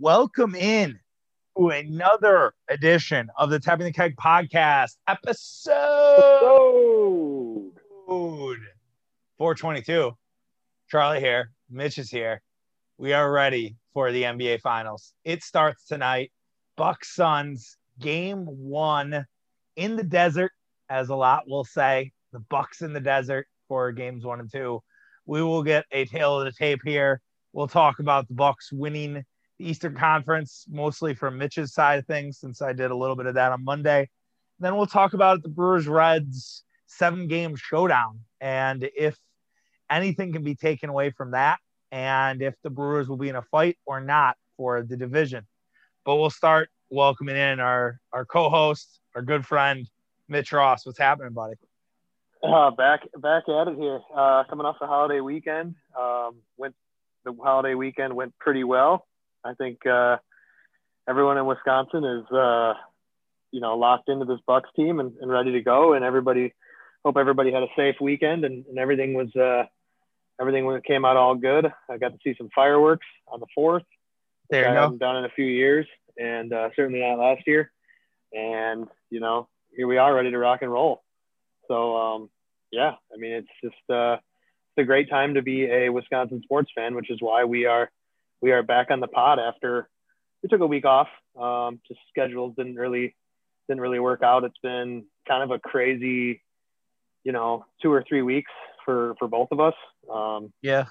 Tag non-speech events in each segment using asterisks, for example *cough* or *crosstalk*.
welcome in to another edition of the Tapping the Keg podcast, episode 422. Charlie here, Mitch is here. We are ready for the NBA Finals. It starts tonight. Bucks Suns, game one in the desert, as a lot will say. The Bucks in the desert for games one and two. We will get a tale of the tape here. We'll talk about the Bucks winning Eastern Conference, mostly from Mitch's side of things, since I did a little bit of that on Monday. Then we'll talk about the Brewers Reds seven game showdown and if anything can be taken away from that, and if the Brewers will be in a fight or not for the division. But we'll start welcoming in our our co-host, our good friend Mitch Ross. What's happening, buddy? Uh, back back at it here. Uh, coming off the holiday weekend, um, went the holiday weekend went pretty well. I think uh, everyone in Wisconsin is, uh, you know, locked into this Bucks team and, and, ready to go. And everybody, hope everybody had a safe weekend and, and everything was, uh, everything came out all good. I got to see some fireworks on the fourth. There you I go. haven't done in a few years, and uh, certainly not last year. And you know, here we are, ready to rock and roll. So, um, yeah, I mean, it's just uh, it's a great time to be a Wisconsin sports fan, which is why we are we are back on the pod after we took a week off. Um, just schedules didn't really didn't really work out. It's been kind of a crazy, you know, two or three weeks for for both of us. Um, yeah,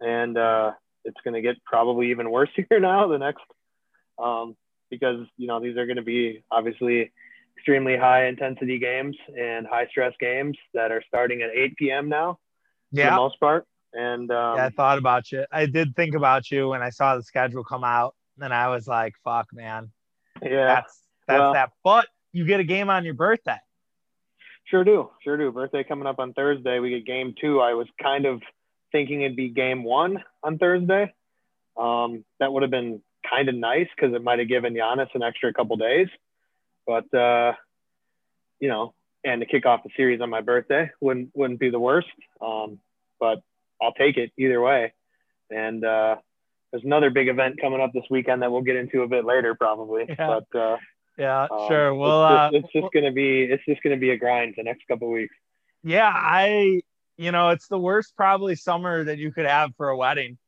and uh, it's going to get probably even worse *laughs* here now. The next, um, because you know these are going to be obviously extremely high intensity games and high stress games that are starting at 8 p.m. now. Yeah, for the most part. And um, yeah, I thought about you. I did think about you when I saw the schedule come out, and I was like, "Fuck, man." Yeah, that's that's well, that. But you get a game on your birthday. Sure do, sure do. Birthday coming up on Thursday. We get game two. I was kind of thinking it'd be game one on Thursday. Um, that would have been kind of nice because it might have given Giannis an extra couple days. But uh, you know, and to kick off the series on my birthday wouldn't wouldn't be the worst. Um, but I'll take it either way. And uh, there's another big event coming up this weekend that we'll get into a bit later, probably. Yeah. But uh, yeah, um, sure. Well, it's uh, just, it's just gonna be it's just gonna be a grind the next couple weeks. Yeah, I you know it's the worst probably summer that you could have for a wedding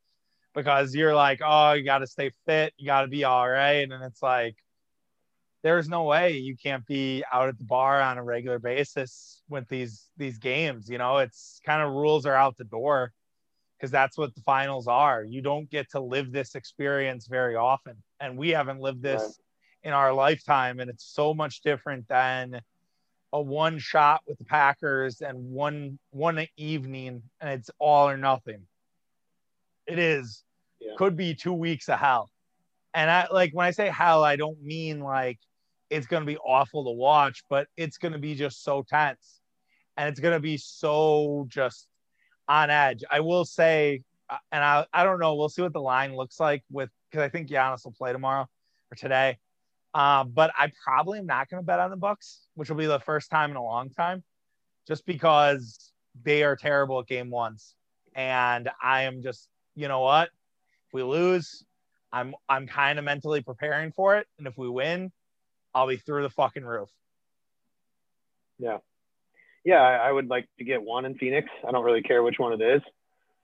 because you're like, oh, you got to stay fit, you got to be all right, and it's like there's no way you can't be out at the bar on a regular basis with these these games. You know, it's kind of rules are out the door because that's what the finals are. You don't get to live this experience very often, and we haven't lived this Right. in our lifetime, and it's so much different than a one shot with the Packers and one one evening, and it's all or nothing. It is Yeah. could be two weeks of hell, and I like when I say hell, I don't mean like it's going to be awful to watch, but it's going to be just so tense, and it's going to be so just on edge. I will say, uh, and I I don't know. We'll see what the line looks like with because I think Giannis will play tomorrow or today. Uh, but I probably am not going to bet on the Bucks, which will be the first time in a long time, just because they are terrible at game ones, and I am just you know what, if we lose, I'm I'm kind of mentally preparing for it, and if we win, I'll be through the fucking roof. Yeah, yeah. I, I would like to get one in Phoenix. I don't really care which one it is.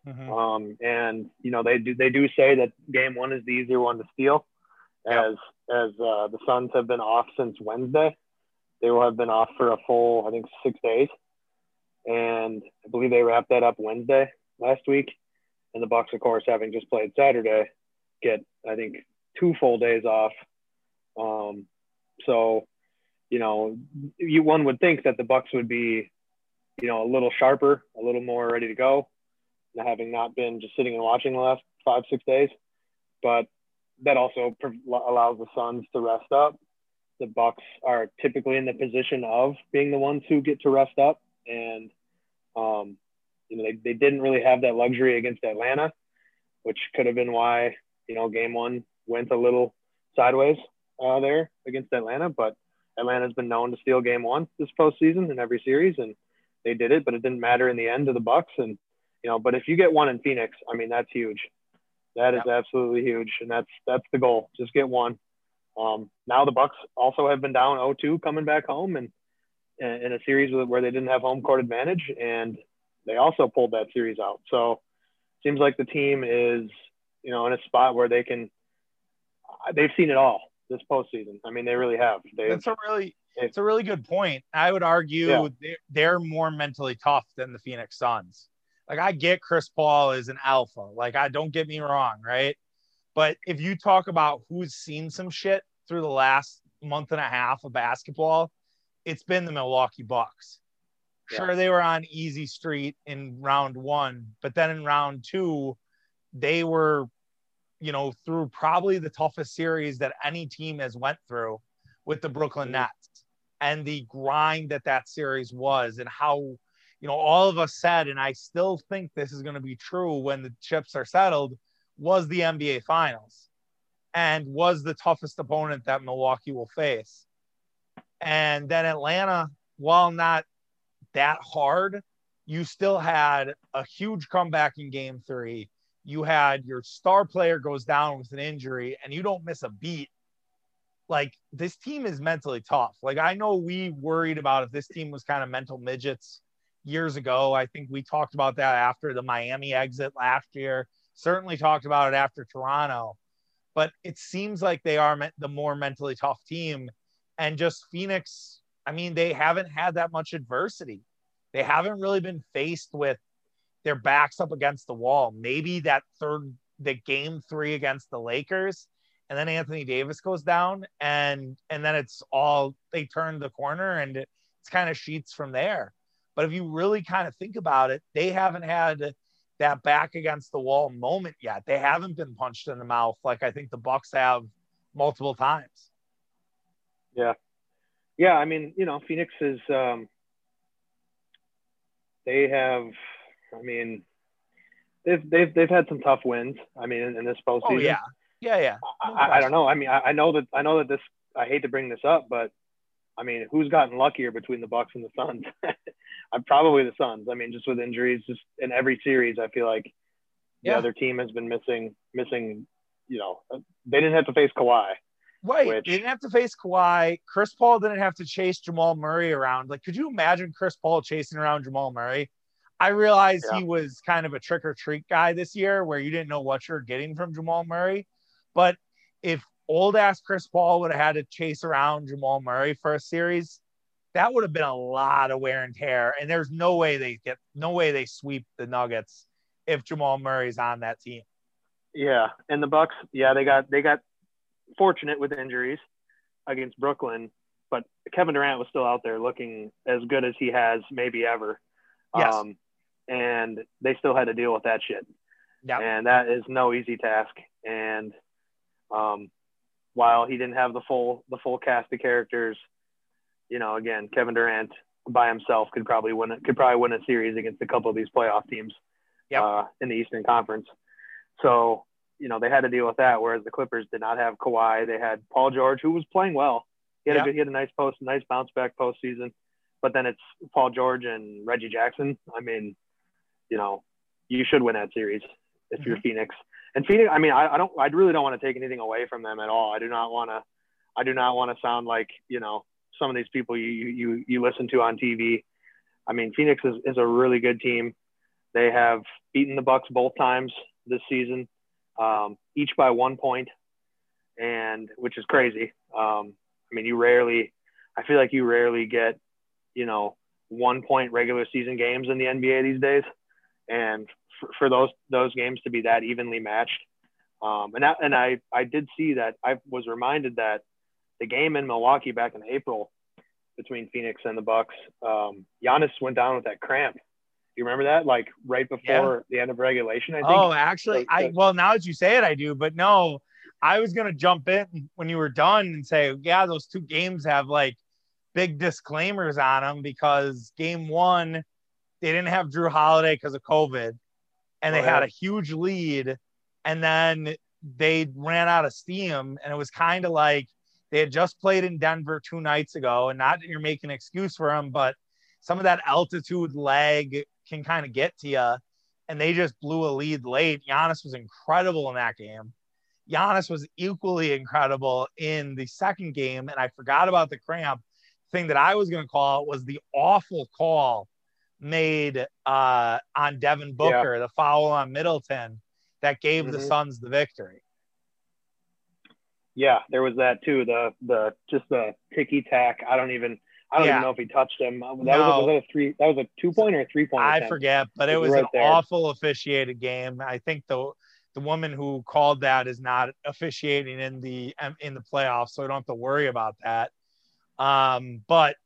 Mhm. Um, and you know they do they do say that game one is the easier one to steal, Yeah. as as uh, the Suns have been off since Wednesday. They will have been off for a full I think six days, and I believe they wrapped that up Wednesday last week. And the Bucks, of course, having just played Saturday, get I think two full days off. Um, so, you know, you one would think that the Bucks would be, you know, a little sharper, a little more ready to go, having not been just sitting and watching the last five six days. But that also allows the Suns to rest up. The Bucks are typically in the position of being the ones who get to rest up, and um, you know they, they didn't really have that luxury against Atlanta, which could have been why you know game one went a little sideways uh, there against Atlanta. But Atlanta's been known to steal game one this postseason in every series, and they did it, but it didn't matter in the end to the Bucks. And you know, but if you get one in Phoenix, I mean that's huge. That is yep. absolutely huge, and that's that's the goal. Just get one. Um, now the Bucks also have been down 0-2 coming back home, and in a series where they didn't have home court advantage, and they also pulled that series out. So seems like the team is, you know, in a spot where they can. They've seen it all this postseason. I mean, they really have. They've, That's a really, it's a really good point. I would argue yeah. they're, they're more mentally tough than the Phoenix Suns. Like I get Chris Paul is an alpha. Like I don't get me wrong, right? But if you talk about who's seen some shit through the last month and a half of basketball, it's been the Milwaukee Bucks. Sure, yeah. they were on easy street in round one, but then in round two, they were, you know, through probably the toughest series that any team has went through with the Brooklyn mm-hmm. Nets and the grind that that series was and how, you know, all of us said, and I still think this is going to be true when the chips are settled, was the NBA Finals and was the toughest opponent that Milwaukee will face. And then Atlanta, while not that hard, you still had a huge comeback in game three. You had your star player goes down with an injury and you don't miss a beat. Like this team is mentally tough. Like I know we worried about if this team was kind of mental midgets years ago. I think we talked about that after the Miami exit last year. Certainly talked about it after Toronto. But it seems like they are the more mentally tough team. And just Phoenix I mean, they haven't had that much adversity. They haven't really been faced with their backs up against the wall. Maybe that third, the game three against the Lakers, and then Anthony Davis goes down, and and then it's all they turn the corner, and it's kind of sheets from there. But if you really kind of think about it, they haven't had that back against the wall moment yet. They haven't been punched in the mouth like I think the Bucks have multiple times. Yeah, yeah, I mean, you know, Phoenix is um, they have, I mean, they've they've they've had some tough wins. I mean, in, in this oh, postseason. Oh yeah, yeah, yeah. No I, I, don't know. I mean, I, I know that I know that this. I hate to bring this up, but I mean, who's gotten luckier between the Bucks and the Suns? *laughs* I'm probably the Suns. I mean, just with injuries, just in every series, I feel like the yeah. other team has been missing missing. You know, uh, they didn't have to face Kawhi. Right. Which, they didn't have to face Kawhi. Chris Paul didn't have to chase Jamal Murray around. Like, could you imagine Chris Paul chasing around Jamal Murray? I realized yeah. he was kind of a trick or treat guy this year where you didn't know what you're getting from Jamal Murray. But if old ass Chris Paul would have had to chase around Jamal Murray for a series, that would have been a lot of wear and tear. And there's no way they get no way they sweep the Nuggets if Jamal Murray's on that team. Yeah, and the Bucks, yeah, they got they got fortunate with injuries against Brooklyn, but Kevin Durant was still out there looking as good as he has maybe ever. Yes. Um, and they still had to deal with that shit. Yep. And that is no easy task. And um, while he didn't have the full the full cast of characters, you know, again, Kevin Durant by himself could probably win could probably win a series against a couple of these playoff teams yep. uh, in the Eastern Conference. So you know, they had to deal with that. Whereas the Clippers did not have Kawhi. They had Paul George, who was playing well. He had yeah. a good, he had a nice post, nice bounce back postseason. But then it's Paul George and Reggie Jackson. I mean, you know, you should win that series if mm-hmm. you're Phoenix. And Phoenix, I mean, I, I don't, I really don't want to take anything away from them at all. I do not want to, I do not want to sound like, you know, some of these people you, you, you listen to on TV. I mean, Phoenix is, is a really good team. They have beaten the Bucks both times this season um, each by one point, and which is crazy. Um, I mean, you rarely, I feel like you rarely get, you know, one point regular season games in the NBA these days, and for, for those those games to be that evenly matched, um, and that, and I I did see that I was reminded that the game in Milwaukee back in April between Phoenix and the Bucks, um, Giannis went down with that cramp you remember that? Like right before yeah. the end of regulation, I think. Oh, actually, I well now that you say it, I do. But no, I was gonna jump in when you were done and say, yeah, those two games have like big disclaimers on them because game one, they didn't have Jrue Holiday because of COVID, and they had a huge lead, and then they ran out of steam, and it was kind of like they had just played in Denver two nights ago, and not that you're making an excuse for them, but some of that altitude lag can kind of get to you. and they just blew a lead late. Giannis was incredible in that game. Giannis was equally incredible in the second game, and I forgot about the cramp thing that I was going to call was the awful call made uh, on Devin Booker, yeah. the foul on Middleton that gave mm-hmm. the Suns the victory. Yeah, there was that too. The the just the ticky tack. I don't even I don't yeah. even know if he touched him. That, no. was, was that a three? That was a two point or a three point? I forget, but it was, right an there. awful officiated game. I think the the woman who called that is not officiating in the in the playoffs, so I don't have to worry about that. Um, but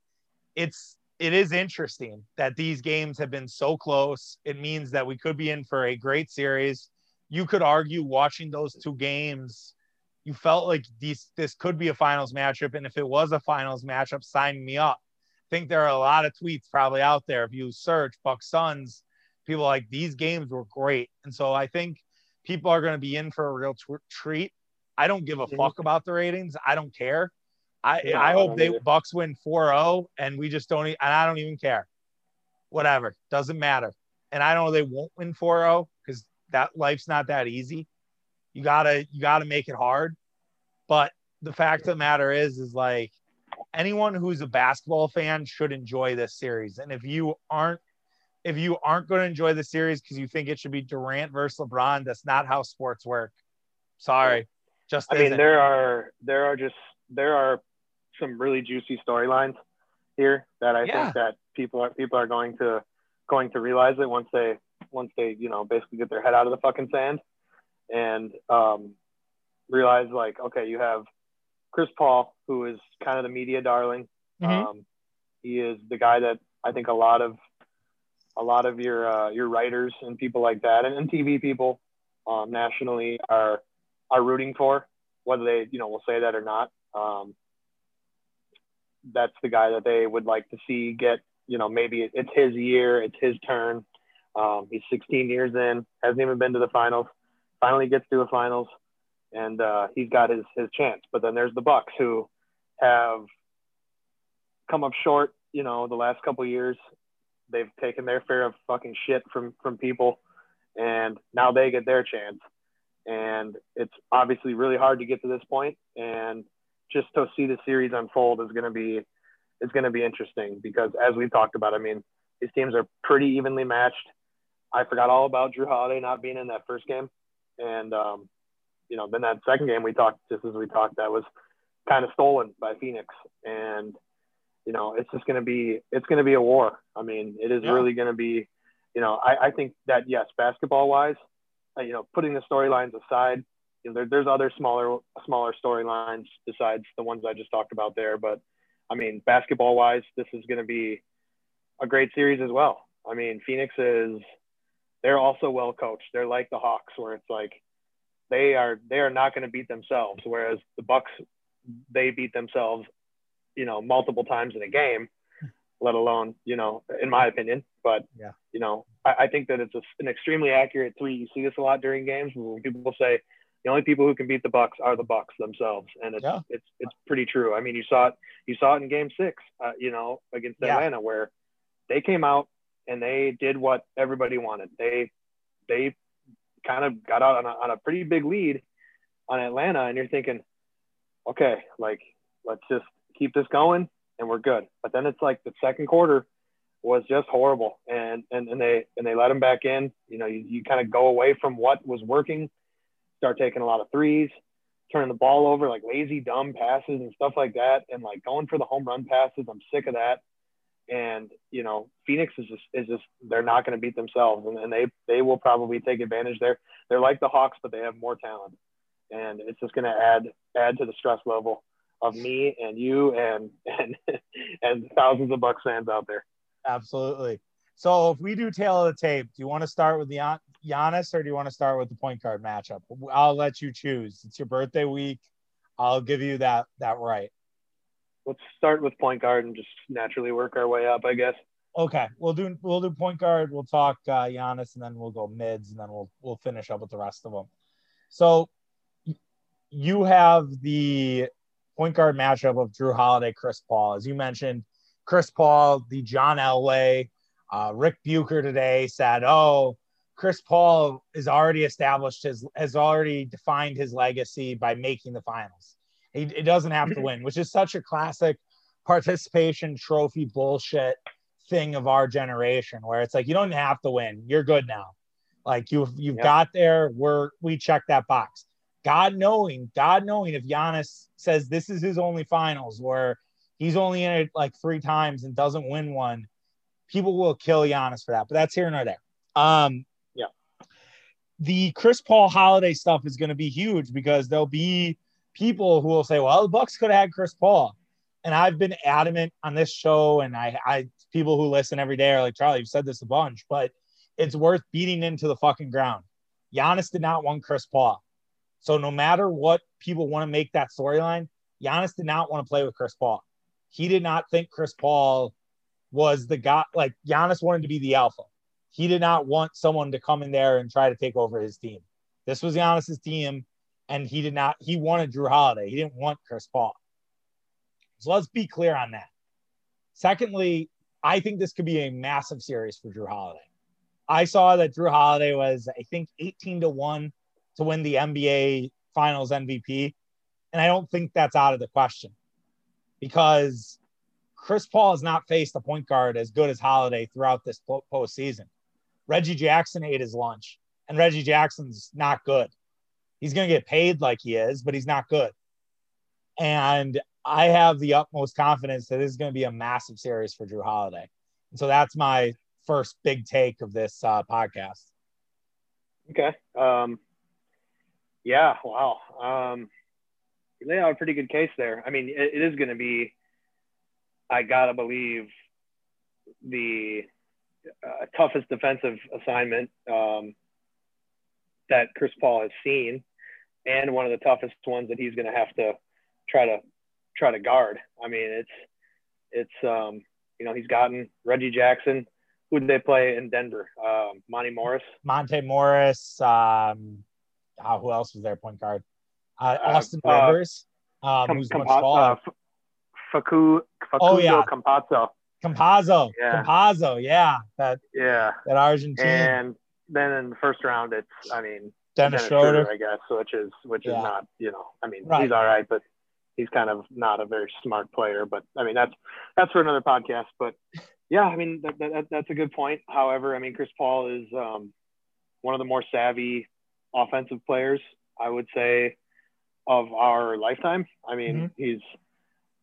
it's it is interesting that these games have been so close. It means that we could be in for a great series. You could argue watching those two games, you felt like these this could be a finals matchup. And if it was a finals matchup, sign me up. I think there are a lot of tweets probably out there. If you search Buck Suns, people like these games were great. And so I think people are going to be in for a real t- treat. I don't give a fuck about the ratings. I don't care. I, yeah, I hope they either. Bucks win 4-0 and we just don't and I don't even care. Whatever. Doesn't matter. And I know they won't win 4-0 because that life's not that easy. You gotta you gotta make it hard. But the fact of the matter is, is like anyone who's a basketball fan should enjoy this series. And if you aren't if you aren't going to enjoy the series because you think it should be Durant versus LeBron, that's not how sports work. Sorry. Just I isn't. mean there are there are just there are some really juicy storylines here that I yeah. think that people are people are going to going to realize it once they once they you know basically get their head out of the fucking sand and um, realize like okay you have Chris Paul who is kind of the media darling mm-hmm. um, he is the guy that I think a lot of a lot of your uh, your writers and people like that and, and TV people um, nationally are are rooting for whether they you know will say that or not um, that's the guy that they would like to see get, you know, maybe it's his year, it's his turn. Um, he's 16 years in, hasn't even been to the finals, finally gets to the finals, and uh, he's got his his chance. But then there's the Bucks who have come up short, you know, the last couple years. They've taken their fair of fucking shit from from people, and now they get their chance. And it's obviously really hard to get to this point, and just to see the series unfold is going to be is going to be interesting because as we've talked about, I mean, these teams are pretty evenly matched. I forgot all about Jrue Holiday not being in that first game, and um, you know, then that second game we talked just as we talked that was kind of stolen by Phoenix, and you know, it's just going to be it's going to be a war. I mean, it is yeah. really going to be, you know, I, I think that yes, basketball wise, uh, you know, putting the storylines aside, you know, there, there's other smaller smaller storylines besides the ones I just talked about there. But I mean, basketball wise, this is going to be a great series as well. I mean, Phoenix is they're also well coached. They're like the Hawks, where it's like they are they are not going to beat themselves, whereas the Bucks they beat themselves, you know, multiple times in a game, let alone you know, in my opinion. But yeah. you know, I, I think that it's a, an extremely accurate tweet. You see this a lot during games when people say the only people who can beat the Bucks are the Bucks themselves, and it's yeah. it's it's pretty true. I mean, you saw it you saw it in Game Six, uh, you know, against yeah. Atlanta, where they came out and they did what everybody wanted. They they kind of got out on a, on a pretty big lead on Atlanta, and you're thinking, okay, like let's just keep this going and we're good. But then it's like the second quarter was just horrible, and and and they and they let them back in. You know, you, you kind of go away from what was working start taking a lot of threes, turning the ball over, like lazy, dumb passes and stuff like that, and like going for the home run passes. I'm sick of that. And you know, Phoenix is just is just they're not going to beat themselves, and, and they they will probably take advantage there. They're like the Hawks, but they have more talent, and it's just going to add add to the stress level of me and you and and *laughs* and thousands of Bucks fans out there. Absolutely. So if we do tale of the tape, do you want to start with the Giannis, or do you want to start with the point guard matchup? I'll let you choose. It's your birthday week. I'll give you that that right. Let's start with point guard and just naturally work our way up, I guess. Okay, we'll do we'll do point guard. We'll talk uh, Giannis, and then we'll go mids, and then we'll we'll finish up with the rest of them. So you have the point guard matchup of Jrue Holiday, Chris Paul, as you mentioned. Chris Paul, the John Elway, uh, Rick Bucher today said, "Oh, Chris Paul is already established his has already defined his legacy by making the finals. He, it doesn't have to win, which is such a classic participation trophy bullshit thing of our generation, where it's like you don't have to win, you're good now. Like you've you've yep. got there, we're we check that box. God knowing, God knowing if Giannis says this is his only finals, where he's only in it like three times and doesn't win one, people will kill Giannis for that. But that's here nor there. Um. The Chris Paul holiday stuff is going to be huge because there'll be people who will say, "Well, the Bucks could have had Chris Paul," and I've been adamant on this show, and I, I people who listen every day are like, "Charlie, you've said this a bunch," but it's worth beating into the fucking ground. Giannis did not want Chris Paul. So no matter what people want to make that storyline, Giannis did not want to play with Chris Paul. He did not think Chris Paul was the guy. Like Giannis wanted to be the alpha. He did not want someone to come in there and try to take over his team. This was Giannis's team, and he did not. He wanted Jrue Holiday. He didn't want Chris Paul. So let's be clear on that. Secondly, I think this could be a massive series for Jrue Holiday. I saw that Jrue Holiday was, I think, 18 to 1 to win the NBA Finals MVP. And I don't think that's out of the question because Chris Paul has not faced a point guard as good as Holiday throughout this postseason. Reggie Jackson ate his lunch, and Reggie Jackson's not good. He's going to get paid like he is, but he's not good. And I have the utmost confidence that this is going to be a massive series for Jrue Holiday. And so that's my first big take of this uh, podcast. Okay. Um, yeah. Wow. Um, you lay out a pretty good case there. I mean, it, it is going to be, I got to believe, the uh, toughest defensive assignment um, that Chris Paul has seen, and one of the toughest ones that he's going to have to try to try to guard. I mean, it's it's um, you know he's gotten Reggie Jackson. Who did they play in Denver? Um, Monte Morris. Monte Morris. Um, uh, who else was there? Point guard. Uh, uh Austin uh, Rivers. Um, Com- who's much taller. Uh, Facu, Facundo oh, yeah. Campazzo. Campazzo. Yeah. Campazzo. Yeah. That. Yeah. That Argentine. And then in the first round, it's I mean Dennis, Dennis Schroeder. Schroeder, I guess, which is which yeah. is not you know I mean right. he's all right, but he's kind of not a very smart player. But I mean that's that's for another podcast. But yeah, I mean that, that, that's a good point. However, I mean Chris Paul is um, one of the more savvy offensive players, I would say, of our lifetime. I mean, mm-hmm. he's,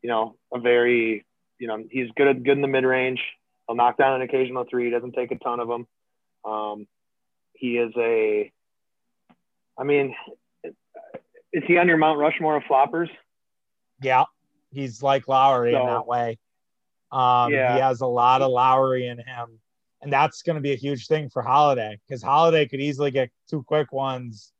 you know, a very, you know, he's good at good in the mid range. He'll knock down an occasional three. He doesn't take a ton of them. Um, he is a, I mean, is he on your Mount Rushmore of floppers? Yeah, he's like Lowry so, in that way. Um, yeah. He has a lot of Lowry in him and that's going to be a huge thing for Holiday because Holiday could easily get two quick ones,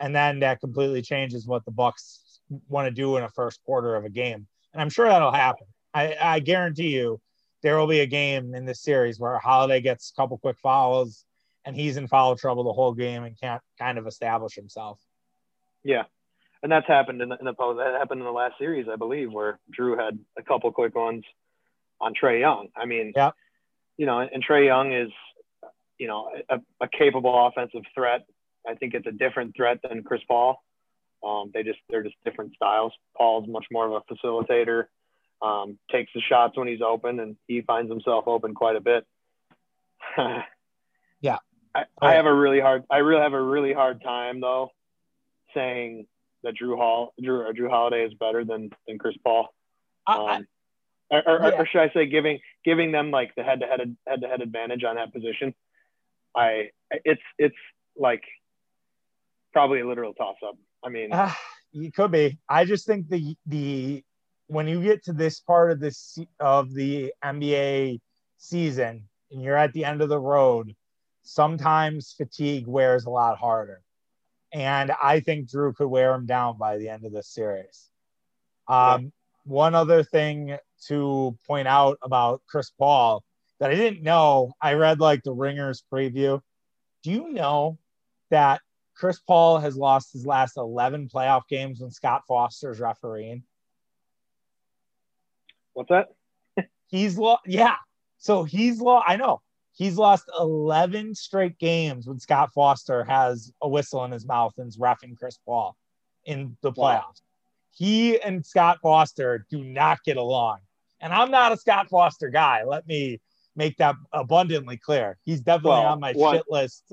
and then that completely changes what the Bucks want to do in a first quarter of a game. And I'm sure that'll happen. I, I guarantee you there will be a game in this series where Holiday gets a couple quick fouls and he's in foul trouble the whole game and can't kind of establish himself. Yeah. And that's happened in the, in the post. That happened in the last series, I believe, where Jrue had a couple quick ones on Trae Young. I mean, yeah you know, and Trae Young is, you know, a, a, capable offensive threat. I think it's a different threat than Chris Paul. Um, they just they're just different styles. Paul's much more of a facilitator, um, takes the shots when he's open, and he finds himself open quite a bit. *laughs* yeah, I, I, have a really hard I really have a really hard time though saying that Jrue Hall Jrue Drew Holiday is better than than Chris Paul. Um, or, or, yeah. or, should I say giving giving them like the head to head head to head advantage on that position. I it's it's like probably a literal toss up. I mean, uh, you could be. I just think the the when you get to this part of this of the NBA season and you're at the end of the road, sometimes fatigue wears a lot harder. And I think Jrue could wear him down by the end of the series. Um. One other thing to point out about Chris Paul that I didn't know. I read like the Ringers preview. Do you know that Chris Paul has lost his last 11 playoff games when Scott Foster's refereeing? What's that? he's lost. Yeah. So he's lost. I know He's lost 11 straight games when Scott Foster has a whistle in his mouth and is refing Chris Paul in the playoffs. Wow. He and Scott Foster do not get along. And I'm not a Scott Foster guy. Let me make that abundantly clear. He's definitely well, on my what, shit list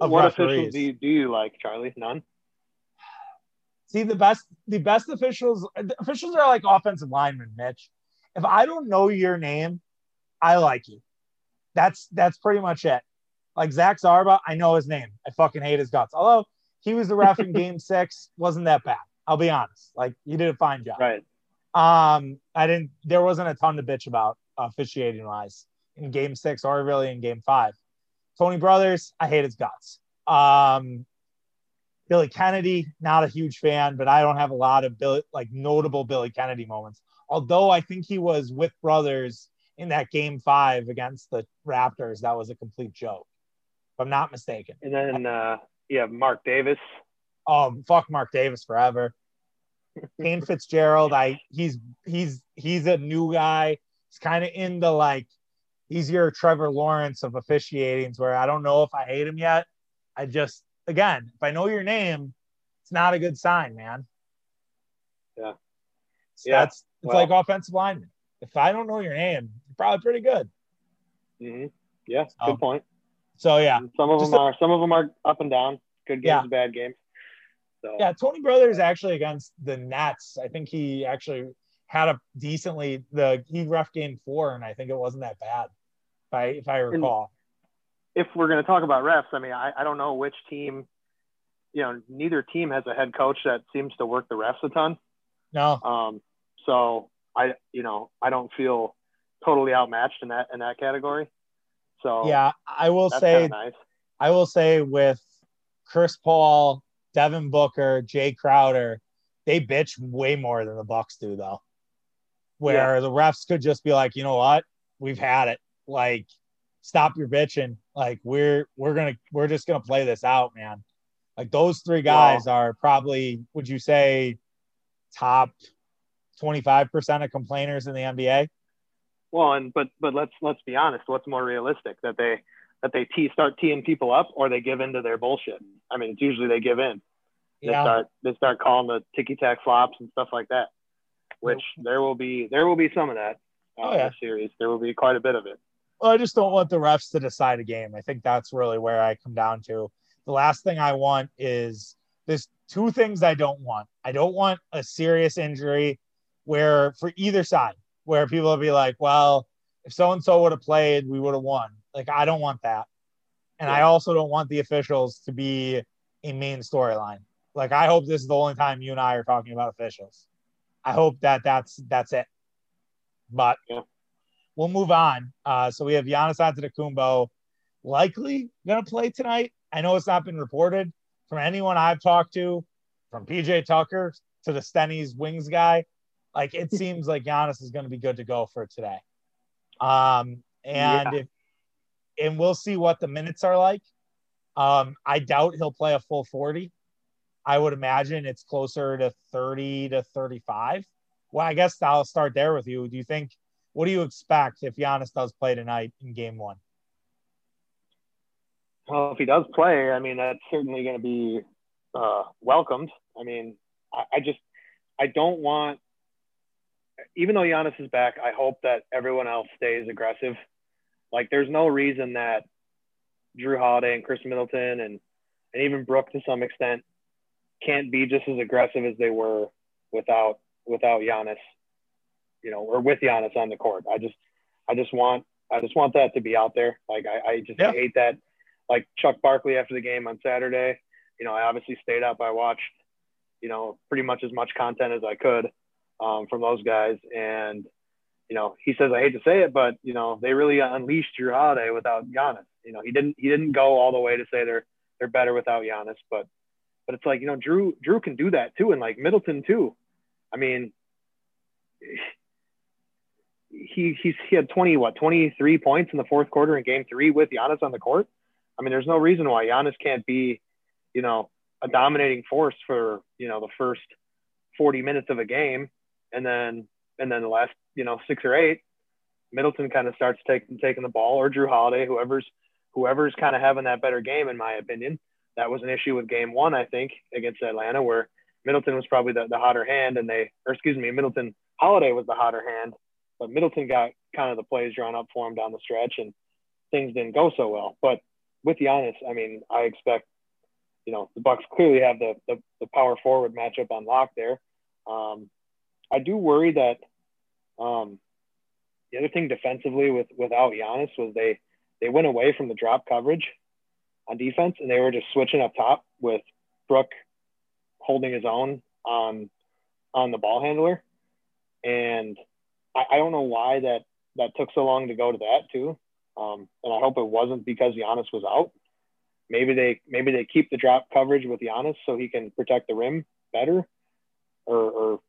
of what referees. officials do you, do you like, Charlie? None. See the best the best officials officials are like offensive linemen, Mitch. If I don't know your name, I like you. That's that's pretty much it. Like Zach Zarba, I know his name. I fucking hate his guts. Although he was the ref in *laughs* game six, wasn't that bad. I'll be honest. Like he did a fine job. Right. Um, I didn't there wasn't a ton to bitch about officiating wise in game six or really in game five. Tony Brothers, I hate his guts. Um, Billy Kennedy, not a huge fan, but I don't have a lot of Billy, like notable Billy Kennedy moments. Although I think he was with brothers in that game five against the Raptors. That was a complete joke, if I'm not mistaken. And then, uh, yeah, Marc Davis. Oh, fuck Marc Davis forever. *laughs* Kane Fitzgerald, I he's he's he's a new guy. He's kind of in the like he's your Trevor Lawrence of officiating, where I don't know if I hate him yet. I just again, if I know your name, it's not a good sign, man. Yeah. So yeah. That's it's well, like offensive lineman. If I don't know your name, you're probably pretty good. Mm-hmm. Yeah, good point. So yeah, some of them are some of them are up and down. Good games, yeah. bad games. So. Yeah, Tony Brothers actually against the Nets. I think he actually had a decently the he ref game four, and I think it wasn't that bad, if I if I recall. And if we're going to talk about refs, I mean, I, I don't know which team. You know, neither team has a head coach that seems to work the refs a ton. No. Um. So I, you know, I don't feel totally outmatched in that in that category. So yeah, I will say, nice. I will say with Chris Paul, Devin Booker, Jae Crowder, they bitch way more than the Bucks do, though where yeah. the refs could just be like, you know what, we've had it. Like, stop your bitching. Like, we're we're gonna we're just gonna play this out, man. Like those three guys wow. are probably, would you say, top twenty five percent of complainers in the NBA? Well, and but but let's let's be honest. What's more realistic that they that they tee, start teeing people up or they give into their bullshit? I mean, it's usually they give in. They yeah. start they start calling the ticky tack flops and stuff like that which there will be there will be some of that uh, oh, yeah. series. There will be quite a bit of it. Well, I just don't want the refs to decide a game. I think that's really where I come down to. The last thing I want is there's two things I don't want. I don't want a serious injury where for either side, where people will be like, well, if so and so would have played, we would have won. Like, I don't want that. And yeah. I also don't want the officials to be a main storyline. Like, I hope this is the only time you and I are talking about officials. I hope that that's that's it. But yeah. we'll move on. Uh, so we have Giannis Antetokounmpo likely going to play tonight. I know it's not been reported from anyone I've talked to, from PJ Tucker to the Stenny's wings guy. Like it seems like Giannis is going to be good to go for today. Um, and yeah. if, and we'll see what the minutes are like. Um, I doubt he'll play a full 40. I would imagine it's closer to 30 to 35. Well, I guess I'll start there with you. Do you think, what do you expect if Giannis does play tonight in game one? Well, if he does play, I mean, that's certainly going to be uh, welcomed. I mean, I, I just, I don't want, even though Giannis is back, I hope that everyone else stays aggressive. Like, there's no reason that Jrue Holiday and Khris Middleton and, and even Brook to some extent can't be just as aggressive as they were without without Giannis, you know, or with Giannis on the court. I just I just want I just want that to be out there. Like I, I just yeah. hate that. Like Chuck Barkley after the game on Saturday, you know, I obviously stayed up. I watched, you know, pretty much as much content as I could um, from those guys. And, you know, he says I hate to say it, but you know, they really unleashed Jrue Holiday without Giannis. You know, he didn't he didn't go all the way to say they're they're better without Giannis, but but it's like, you know, Jrue, Jrue can do that too, and like Middleton too. I mean, *sighs* he he's he had 20 what 23 points in the fourth quarter in game three with Giannis on the court. I mean, there's no reason why Giannis can't be, you know, a dominating force for you know the first 40 minutes of a game, and then and then the last you know six or eight, Middleton kind of starts taking taking the ball, or Jrue Holiday, whoever's whoever's kind of having that better game, in my opinion. That was an issue with game one, I think, against Atlanta, where Middleton was probably the, the hotter hand, and they, or excuse me, Middleton Holiday was the hotter hand, but Middleton got kind of the plays drawn up for him down the stretch, and things didn't go so well. But with Giannis, I mean, I expect, you know, the Bucks clearly have the the, the power forward matchup on lock there. Um, I do worry that um, the other thing defensively with without Giannis was they they went away from the drop coverage on defense and they were just switching up top with Brook holding his own on on the ball handler. And I, I don't know why that that took so long to go to that too. Um, and I hope it wasn't because Giannis was out. Maybe they maybe they keep the drop coverage with Giannis so he can protect the rim better, or, or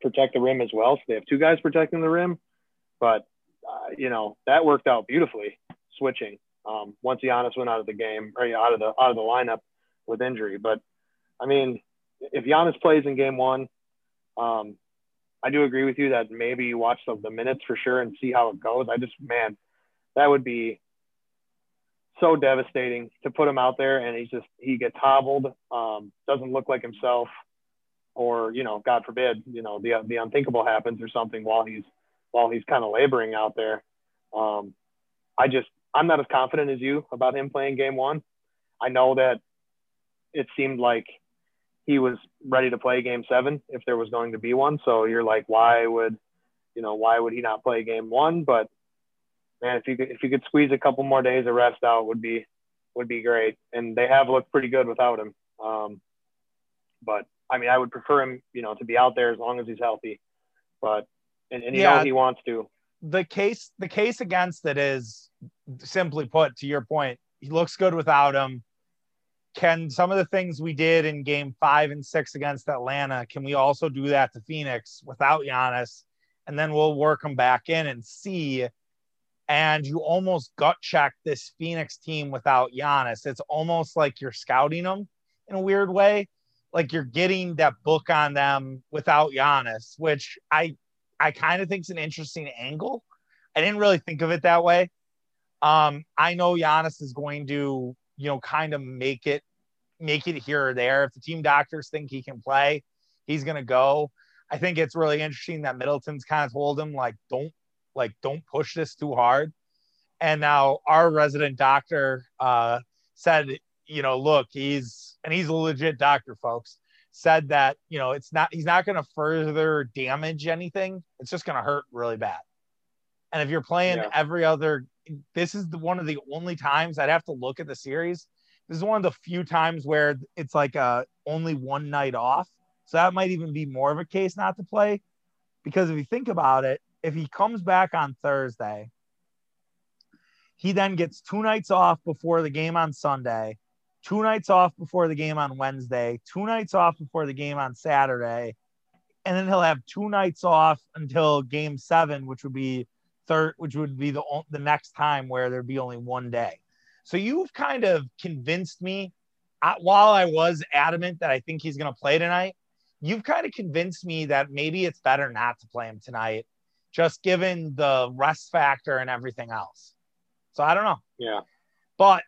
protect the rim as well. So they have two guys protecting the rim. But uh, you know that worked out beautifully switching um, once Giannis went out of the game or out of the out of the lineup with injury. But I mean, if Giannis plays in game one, um, I do agree with you that maybe you watch the, the minutes for sure and see how it goes. I just man, that would be so devastating to put him out there and he's just he gets hobbled, um, doesn't look like himself, or you know, God forbid, you know, the the unthinkable happens or something while he's while he's kind of laboring out there. Um, I just I'm not as confident as you about him playing game one. I know that it seemed like he was ready to play game seven if there was going to be one. So you're like, why would, you know, why would he not play game one? But man, if you could, if you could squeeze a couple more days of rest out would be, would be great. And they have looked pretty good without him. Um, but I mean, I would prefer him, you know, to be out there as long as he's healthy. But and, and you yeah, know he wants to. The case, the case against it is simply put, to your point, he looks good without him. Can some of the things we did in game five and six against Atlanta, can we also do that to Phoenix without Giannis? And then we'll work them back in and see. And you almost gut check this Phoenix team without Giannis. It's almost like you're scouting them in a weird way. Like you're getting that book on them without Giannis, which I I kind of think is an interesting angle. I didn't really think of it that way. Um, I know Giannis is going to, you know, kind of make it, make it here or there. If the team doctors think he can play, he's to go. I think it's really interesting that Middleton's kind of told him like, don't, like, don't push this too hard. And now our resident doctor uh, said, you know, look, he's and he's a legit doctor, folks. Said that you know it's not he's not going to further damage anything. It's just going to hurt really bad. And if you're playing yeah. every other this is the one of the only times I'd have to look at the series. This is one of the few times where it's like uh only one night off. So that might even be more of a case not to play. Because if you think about it, if he comes back on Thursday, he then gets two nights off before the game on Sunday, two nights off before the game on Wednesday, two nights off before the game on Saturday, and then he'll have two nights off until game seven, which would be third, which would be the the next time where there'd be only one day. So you've kind of convinced me, uh, while I was adamant that I think he's going to play tonight, you've kind of convinced me that maybe it's better not to play him tonight, just given the rest factor and everything else. So I don't know. Yeah. But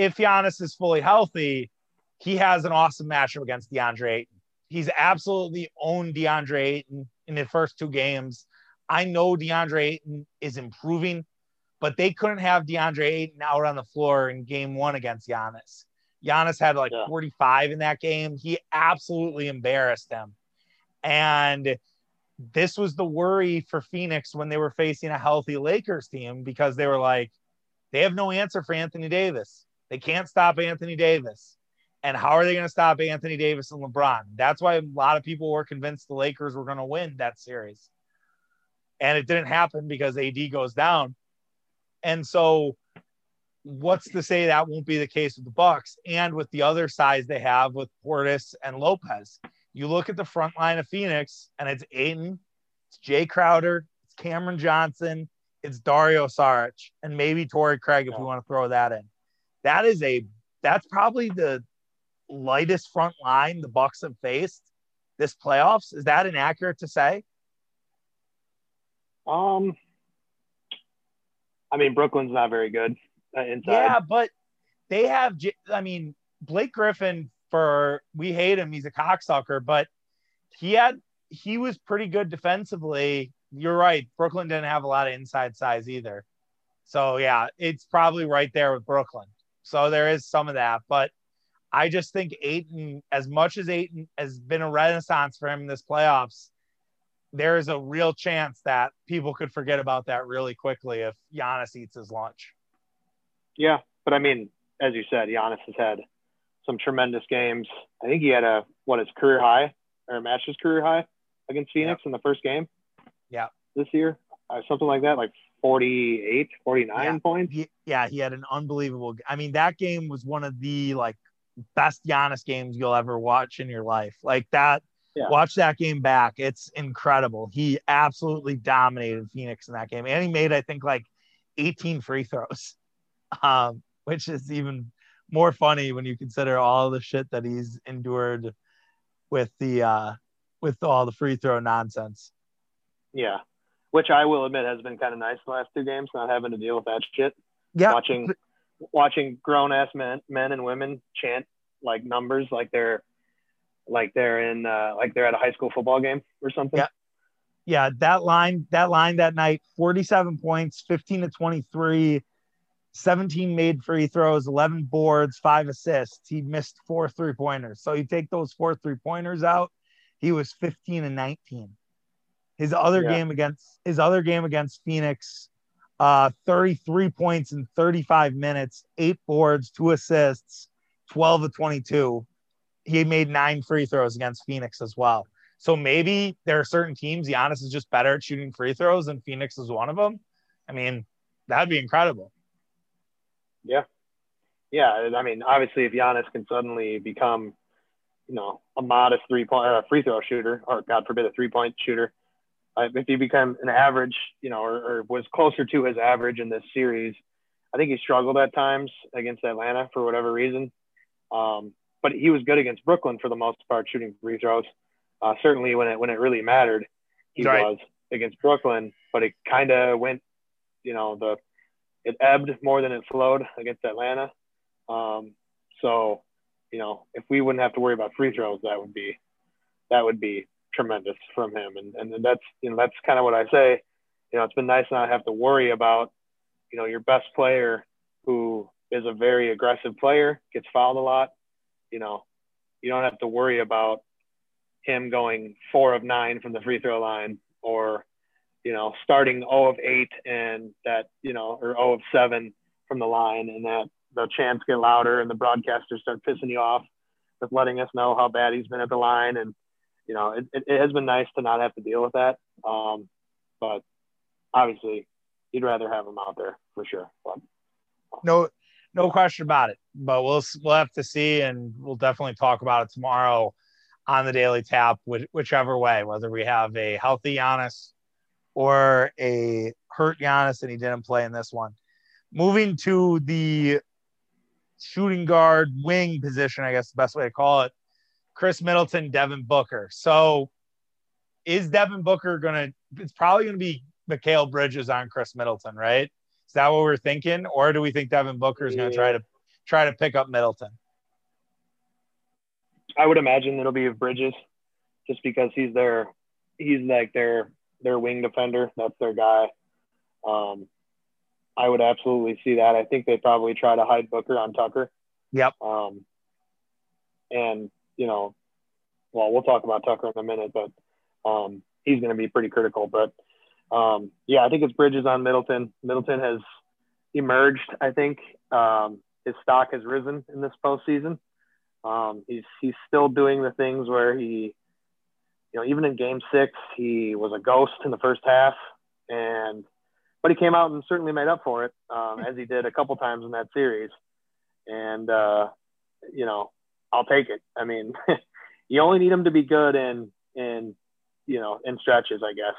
if Giannis is fully healthy, he has an awesome matchup against DeAndre Ayton. He's absolutely owned DeAndre Ayton in the first two games. I know DeAndre Ayton is improving, but they couldn't have DeAndre Ayton out on the floor in game one against Giannis. Giannis had like yeah. 45 in that game. He absolutely embarrassed them. And this was the worry for Phoenix when they were facing a healthy Lakers team because they were like, they have no answer for Anthony Davis. They can't stop Anthony Davis. And how are they going to stop Anthony Davis and LeBron? That's why a lot of people were convinced the Lakers were going to win that series and it didn't happen because AD goes down. And so what's to say that won't be the case with the Bucks and with the other size they have with Portis and Lopez. You look at the front line of Phoenix and it's Ayton, it's Jae Crowder, it's Cameron Johnson, it's Dario Saric, and maybe Torrey Craig if we want to throw that in. That is a that's probably the lightest front line the Bucks have faced this playoffs. Is that inaccurate to say? Um, I mean, Brooklyn's not very good uh, inside. Yeah, but they have. I mean, Blake Griffin. For we hate him. He's a cocksucker, but he had he was pretty good defensively. You're right. Brooklyn didn't have a lot of inside size either. So yeah, it's probably right there with Brooklyn. So there is some of that, but I just think Ayton, as much as Ayton has been a renaissance for him in this playoffs, there is a real chance that people could forget about that really quickly if Giannis eats his lunch. Yeah, but I mean, as you said, Giannis has had some tremendous games. I think he had a what his career high or matched his career high against Phoenix yep. in the first game. Yeah, this year, uh, something like that, like 48, 49 yeah. points. He, yeah, he had an unbelievable. I mean, that game was one of the like best Giannis games you'll ever watch in your life. Like that yeah. watch that game back. It's incredible. He absolutely dominated Phoenix in that game. And he made, I think, like 18 free throws, *laughs* um, which is even more funny when you consider all the shit that he's endured with the uh with all the free throw nonsense. Yeah. Which I will admit has been kind of nice the last two games, not having to deal with that shit. Yeah. Watching watching grown ass men men and women chant like numbers like they're like they're in uh, like they're at a high school football game or something. Yeah. Yeah, that line that line that night 47 points, 15 to 23, 17 made free throws, 11 boards, 5 assists. He missed four three-pointers. So you take those four three-pointers out, he was 15 and 19. His other yeah. game against his other game against Phoenix uh 33 points in 35 minutes, 8 boards, 2 assists, 12 to 22 he made nine free throws against Phoenix as well. So maybe there are certain teams Giannis is just better at shooting free throws, and Phoenix is one of them. I mean, that'd be incredible. Yeah, yeah. I mean, obviously, if Giannis can suddenly become, you know, a modest three point uh, free throw shooter, or God forbid, a three point shooter, if he becomes an average, you know, or, or was closer to his average in this series, I think he struggled at times against Atlanta for whatever reason. Um, but he was good against Brooklyn for the most part, shooting free throws. Uh, certainly when it when it really mattered, he right. was against Brooklyn. But it kind of went, you know, the it ebbed more than it flowed against Atlanta. Um, so, you know, if we wouldn't have to worry about free throws, that would be that would be tremendous from him. And and that's you know that's kind of what I say. You know, it's been nice not have to worry about, you know, your best player who is a very aggressive player, gets fouled a lot, you know, you don't have to worry about him going four of nine from the free throw line or, you know, starting 0 of eight and that, you know, or 0 of seven from the line and that the chants get louder and the broadcasters start pissing you off with letting us know how bad he's been at the line. And, you know, it, it, it has been nice to not have to deal with that. Um, but obviously you'd rather have him out there for sure. But, no, no question about it. But we'll we'll have to see, and we'll definitely talk about it tomorrow on the Daily Tap, which, whichever way, whether we have a healthy Giannis or a hurt Giannis, and he didn't play in this one. Moving to the shooting guard wing position, I guess the best way to call it. Khris Middleton, Devin Booker. So is Devin Booker gonna? It's probably gonna be Mikal Bridges on Khris Middleton, right? Is that what we're thinking, or do we think Devin Booker is going to try to try to pick up Middleton? I would imagine it'll be Bridges, just because he's their he's like their their wing defender. That's their guy. Um, I would absolutely see that. I think they probably try to hide Booker on Tucker. Yep. Um, and you know, well, we'll talk about Tucker in a minute, but um, he's going to be pretty critical. But um, yeah, I think it's Bridges on Middleton. Middleton has emerged. I think um, his stock has risen in this postseason. Um, he's he's still doing the things where he, you know, even in Game Six, he was a ghost in the first half, and but he came out and certainly made up for it, um, as he did a couple times in that series. And uh, you know, I'll take it. I mean, *laughs* you only need him to be good in in you know in stretches, I guess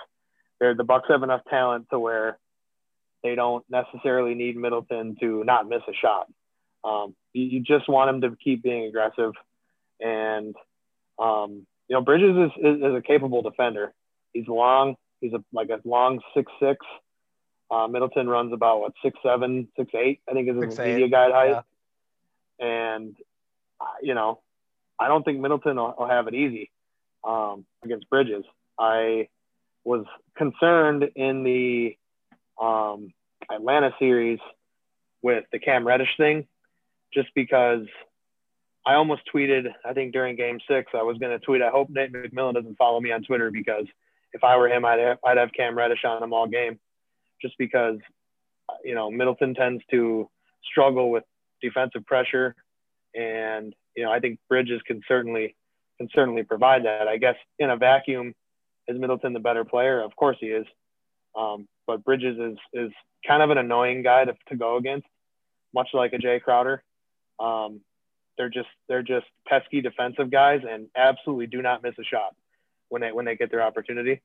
they're the Bucks have enough talent to where they don't necessarily need Middleton to not miss a shot. Um, you, you, just want him to keep being aggressive, and um, you know Bridges is, is, is, a capable defender. He's long. He's a like a long six six. Uh, Middleton runs about what six seven, six eight. I think is his media guide height. yeah. And you know, I don't think Middleton will, will have it easy um, against Bridges. I was concerned in the um, Atlanta series with the Cam Reddish thing, just because I almost tweeted, I think during game six, I was going to tweet, I hope Nate McMillan doesn't follow me on Twitter because if I were him, I'd have, I'd have Cam Reddish on him all game just because, you know, Middleton tends to struggle with defensive pressure. And, you know, I think Bridges can certainly, can certainly provide that. I guess in a vacuum, is Middleton the better player? Of course he is. Um, but Bridges is, is kind of an annoying guy to, to go against, much like a Jae Crowder. Um, they're just they're just pesky defensive guys and absolutely do not miss a shot when they when they get their opportunity.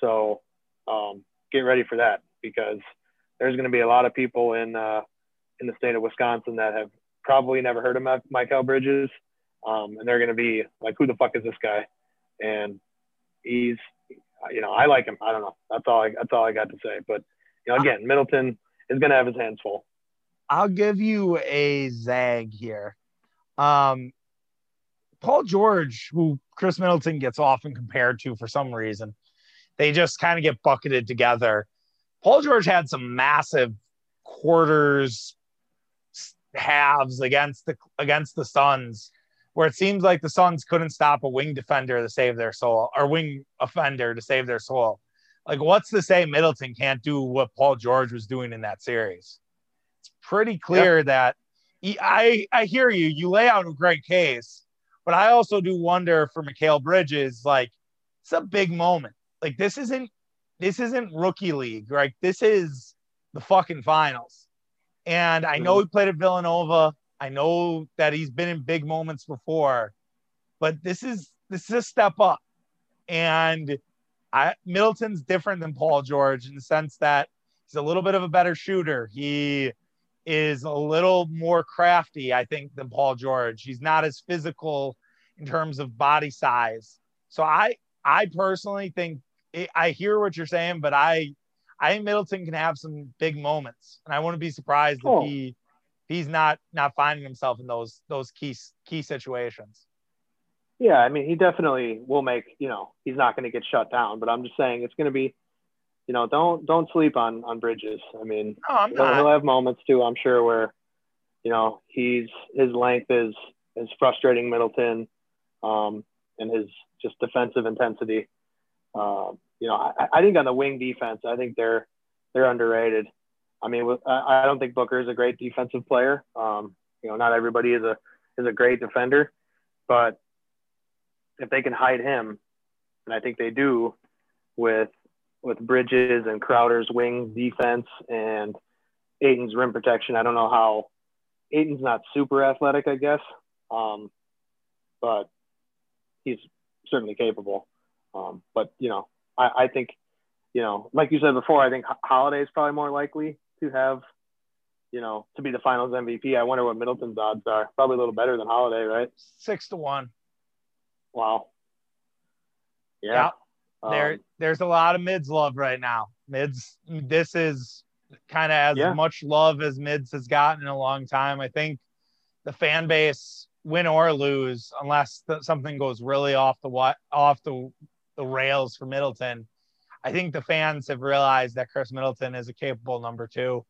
So um, get ready for that because there's going to be a lot of people in uh, in the state of Wisconsin that have probably never heard of Mikal Bridges, um, and they're going to be like, "Who the fuck is this guy?" And he's, you know, I like him. I don't know. That's all. I, that's all I got to say. But you know, again, Middleton is going to have his hands full. I'll give you a zag here. Um, Paul George, who Khris Middleton gets often compared to for some reason, they just kind of get bucketed together. Paul George had some massive quarters, halves against the against the Suns, where it seems like the Suns couldn't stop a wing defender to save their soul, or wing offender to save their soul. Like, what's to say Middleton can't do what Paul George was doing in that series? It's pretty clear that he, I I hear you. You lay out a great case, but I also do wonder for Mikal Bridges, like it's a big moment. Like this isn't this isn't rookie league, right? This is the fucking finals. And I know mm-hmm. he played at Villanova. I know that he's been in big moments before, but this is this is a step up. And I Middleton's different than Paul George in the sense that he's a little bit of a better shooter. He is a little more crafty, I think, than Paul George. He's not as physical in terms of body size. So I I personally think I hear what you're saying, but I I think Middleton can have some big moments, and I wouldn't be surprised Oh. if he if he's not not finding himself in those those key key situations. Yeah, I mean, he definitely will make. You know, he's not going to get shut down, but I'm just saying it's going to be. You know, don't don't sleep on on Bridges. I mean, No, I'm he'll, not. he'll have moments too. I'm sure where, you know, he's his length is is frustrating Middleton, um, and his just defensive intensity. Um, you know, I, I think on the wing defense, I think they're they're underrated. I mean, I don't think Booker is a great defensive player. Um, you know, not everybody is a is a great defender, but if they can hide him, and I think they do, with with Bridges and Crowder's wing defense and Ayton's rim protection. I don't know how Ayton's not super athletic, I guess, um, but he's certainly capable. Um, but you know, I, I think, you know, like you said before, I think Holiday is probably more likely to have, you know, to be the Finals MVP. I wonder what Middleton's odds are. Probably a little better than Holiday, right? Six to one. Wow. Yeah. there Um, there's a lot of mids love right now. Mids this is kind of as Yeah. much love as mids has gotten in a long time. I think the fan base win or lose unless th- something goes really off the what off the the rails for Middleton. I think the fans have realized that Khris Middleton is a capable number 2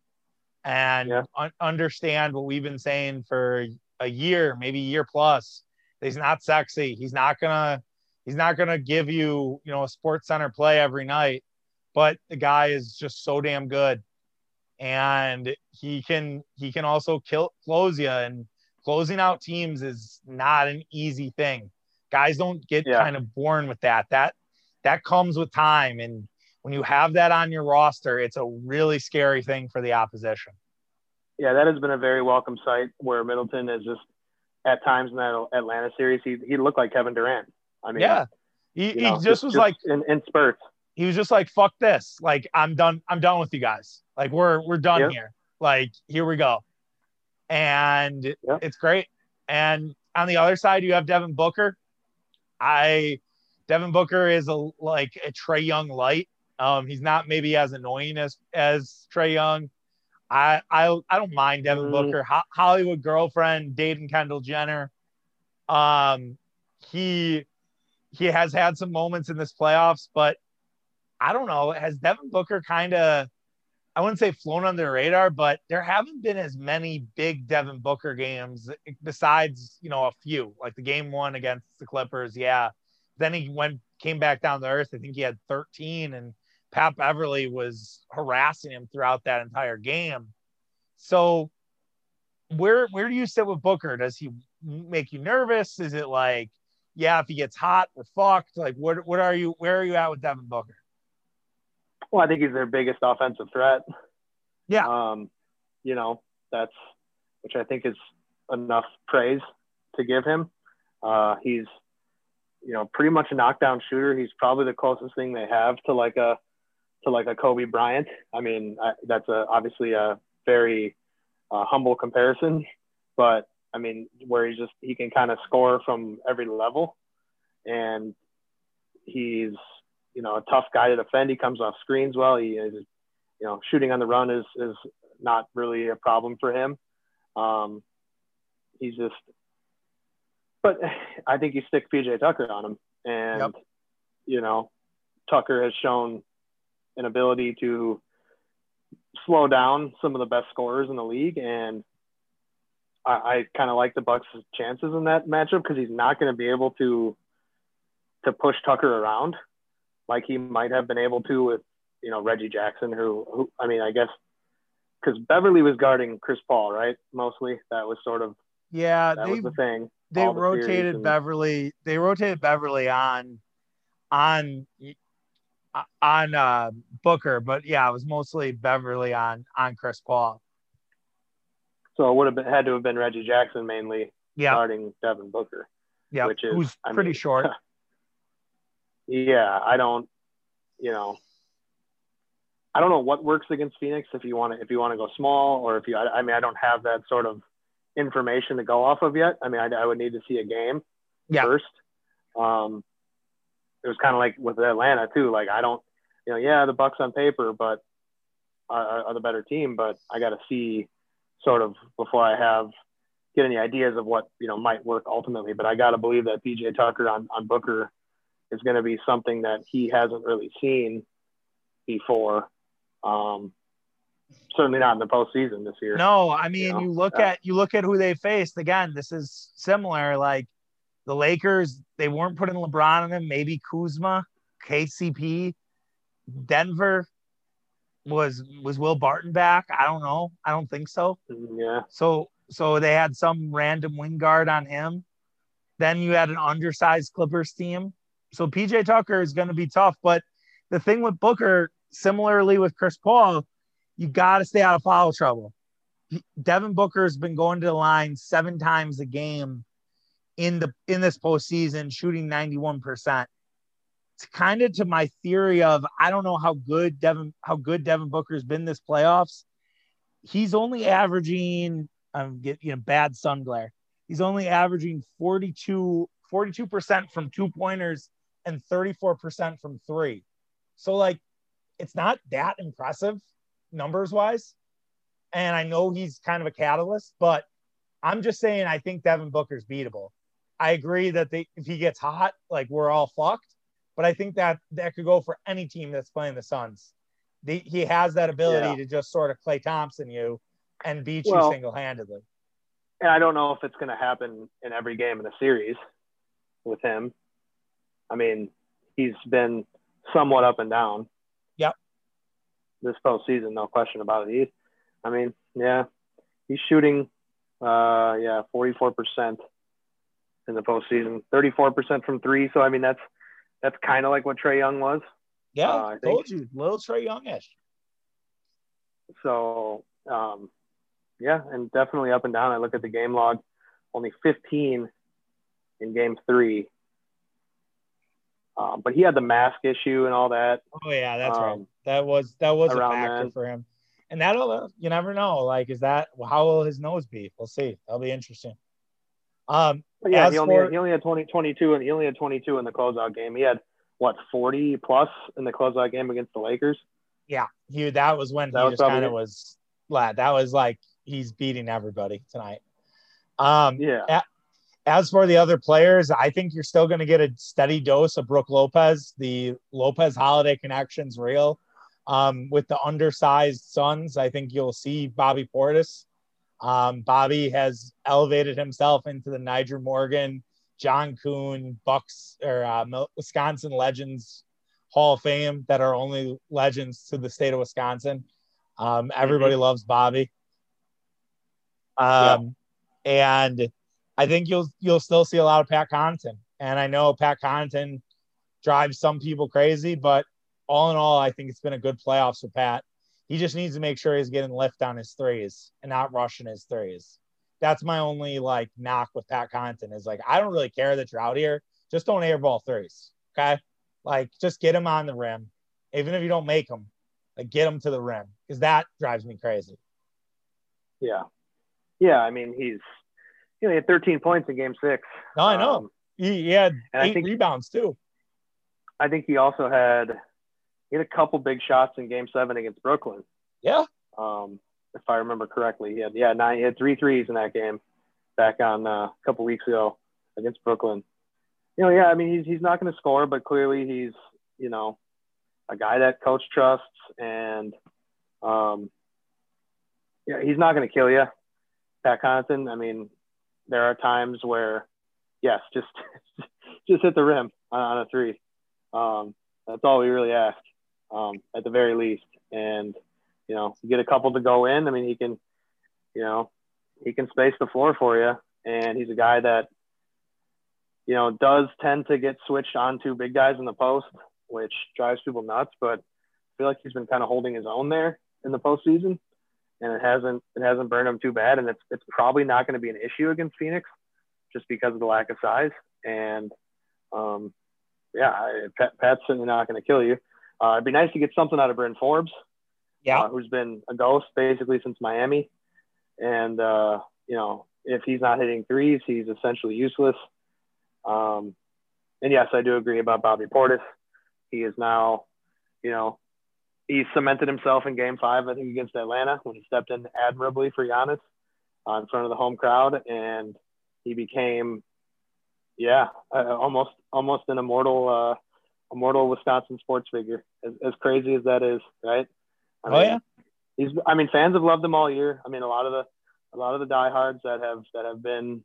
and Yeah. un- understand what we've been saying for a year, maybe a year plus. He's not sexy. He's not going to he's not to give you, you know, a sports center play every night, but the guy is just so damn good. And he can he can also kill close you and closing out teams is not an easy thing. Guys don't get Yeah. kind of born with that. That that comes with time and when you have that on your roster, it's a really scary thing for the opposition. yeah, that has been a very welcome sight where Middleton is just at times in that Atlanta series, he, he looked like Kevin Durant. I mean, yeah. He, he know, just was like in, in spurts. he was just like fuck this like i'm done i'm done with you guys like we're we're done Yep. here like here we go and Yep. it's great and on the other side you have devin booker i devin booker is a like a Trae Young light Um, he's not maybe as annoying as as Trae Young. I I I don't mind Devin Mm. Booker. Ho- Hollywood girlfriend, dating Kendall Jenner. Um, he he has had some moments in this playoffs, but I don't know. Has Devin Booker kind of I wouldn't say flown under the radar, but there haven't been as many big Devin Booker games eh, besides, you know, a few, like the game one against the Clippers. Yeah. Then he went, came back down to earth. I think he had 13 and Pat Beverley was harassing him throughout that entire game. So where, where do you sit with Booker? Does he make you nervous? Is it like, yeah, if he gets hot, we're fucked. Like, what, what are you, where are you at with Devin Booker? Well, I think he's their biggest offensive threat. Yeah. Um, you know, that's which I think is enough praise to give him. Uh, he's, you know, pretty much a knockdown shooter. He's probably the closest thing they have to like a to like a Kobe Bryant. I mean, I, that's a obviously a very uh, humble comparison, but I mean, where he's just he can kind of score from every level, and he's you know, a tough guy to defend. He comes off screens well. He is, you know, shooting on the run is is not really a problem for him. Um, he's just, but I think you stick PJ Tucker on him, and Yep. you know, Tucker has shown an ability to slow down some of the best scorers in the league, and I, I kind of like the Bucks' chances in that matchup because he's not going to be able to to push Tucker around like he might have been able to with you know Reggie Jackson, who, who I mean, I guess because Beverley was guarding Chris Paul, right? Mostly that was sort of Yeah. that they, was the thing. they the rotated and- Beverley. They rotated Beverley on on on uh, Booker, but yeah, it was mostly Beverley on on Chris Paul. So it would have been, had to have been Reggie Jackson mainly Yeah, guarding Devin Booker. yeah, which is- who's I pretty mean- short. *laughs* Yeah, I don't, you know, I don't know what works against Phoenix if you want to if you want to go small or if you. I, I mean, I don't have that sort of information to go off of yet. I mean, I, I would need to see a game Yeah. first. Um, it was kind of like with Atlanta too. Like I don't, you know, yeah, the Bucks on paper, but are, are the better team. But I got to see sort of before I have get any ideas of what you know might work ultimately. But I got to believe that PJ Tucker on on Booker is going to be something that he hasn't really seen before. Um, certainly not in the postseason this year. No, I mean know? you look Yeah. at you look at who they faced. Again, this is similar. Like the Lakers, they weren't putting LeBron in them. Maybe Kuzma, KCP, Denver was was Will Barton back? I don't know. I don't think so. Yeah, So so they had some random wing guard on him. Then you had an undersized Clippers team. So PJ Tucker is going to be tough. But the thing with Booker, similarly with Chris Paul, you got to stay out of foul trouble. Devin Booker has been going to the line seven times a game in the in this postseason, shooting 91%. It's kind of to my theory of I don't know how good Devin how good Devin Booker's been this playoffs. He's only averaging I'm getting you know, bad sun glare. He's only averaging 42 42% from two pointers and 34% from three. So like it's not that impressive numbers wise. And I know he's kind of a catalyst, but I'm just saying I think Devin Booker's beatable. I agree that they if he gets hot, like we're all fucked. But I think that that could go for any team that's playing the Suns. The, he has that ability Yeah. to just sort of Klay Thompson you and beat Well- you single handedly. and I don't know if it's going to happen in every game in the series with him. I mean, he's been somewhat up and down. Yep. This postseason, no question about it. He, I mean, yeah, he's shooting, uh, yeah, forty-four percent in the postseason, thirty-four percent from three. So I mean, that's that's kind of like what Trae Young was. Yeah, Uh, I told you, little Trae Youngish. So, um, yeah, and definitely up and down. I look at the game log, only 15 in game three. Um, but he had the mask issue and all that. Oh yeah, that's right. Um, That was that was a factor then. for him. And that'll uh, you never know. Like, is that how will his nose be? We'll see. That'll be interesting. Um, But yeah, he only, for- had, he only had 20, 22, and he only had 22 in the closeout game. He had what 40 plus in the closeout game against the Lakers. Yeah, he that was when that he was just kind of was. That was like he's beating everybody tonight. Um, yeah. As for the other players, I think you're still going to get a steady dose of Brook Lopez. The Lopez holiday connection's real. Um, with the undersized Suns, I think you'll see Bobby Portis. Um, Bobby has elevated himself into the Nyjer Morgan, John Kuhn, Bucks or uh, Wisconsin Legends Hall of Fame that are only legends to the state of Wisconsin. Um, everybody mm-hmm. loves Bobby. Um, yeah. and I think you'll you'll still see a lot of Pat Connaughton. And I know Pat Connaughton drives some people crazy, but all in all, I think it's been a good playoffs for Pat. He just needs to make sure he's getting lift on his threes and not rushing his threes. That's my only like knock with Pat Connaughton is like I don't really care that you're out here. Just don't airball threes. Okay. Like just get him on the rim. Even if you don't make them, like get him to the rim. Because that drives me crazy. Yeah. Yeah, I mean he's you know he had 13 points in Game Six. No, I know. Um, he, he, had eight think, rebounds too. I think he also had he had a couple big shots in Game Seven against Brooklyn. Yeah. Um, if I remember correctly, he had yeah nine he had three threes in that game back on uh, a couple weeks ago against Brooklyn. You know, yeah, I mean he's he's not going to score, but clearly he's you know a guy that coach trusts and um, yeah, he's not going to kill you. Pat Connaughton, I mean, there are times where, yes, just *laughs* just hit the rim on, a three. Um, that's all we really ask, um, at the very least. And you know, you get a couple to go in. I mean, he can, you know, he can space the floor for you, and he's a guy that, you know, does tend to get switched onto big guys in the post, which drives people nuts. But I feel like he's been kind of holding his own there in the postseason and it hasn't it hasn't burned him too bad, and it's it's probably not going to be an issue against Phoenix, just because of the lack of size. And um, yeah, Pat, Pat's certainly not going to kill you. Uh, it'd be nice to get something out of Bryn Forbes, yeah, uh, who's been a ghost basically since Miami, and uh, you know if he's not hitting threes, he's essentially useless. Um, and yes, I do agree about Bobby Portis. He is now, you know, he cemented himself in game five, I think, against Atlanta when he stepped in admirably for Giannis uh, in front of the home crowd. And he became, yeah, uh, almost almost an immortal, uh, immortal Wisconsin sports figure, as, as crazy as that is, right? I oh, yeah. He's, I mean, fans have loved him all year. I mean, a lot of the, a lot of the diehards that have, that have been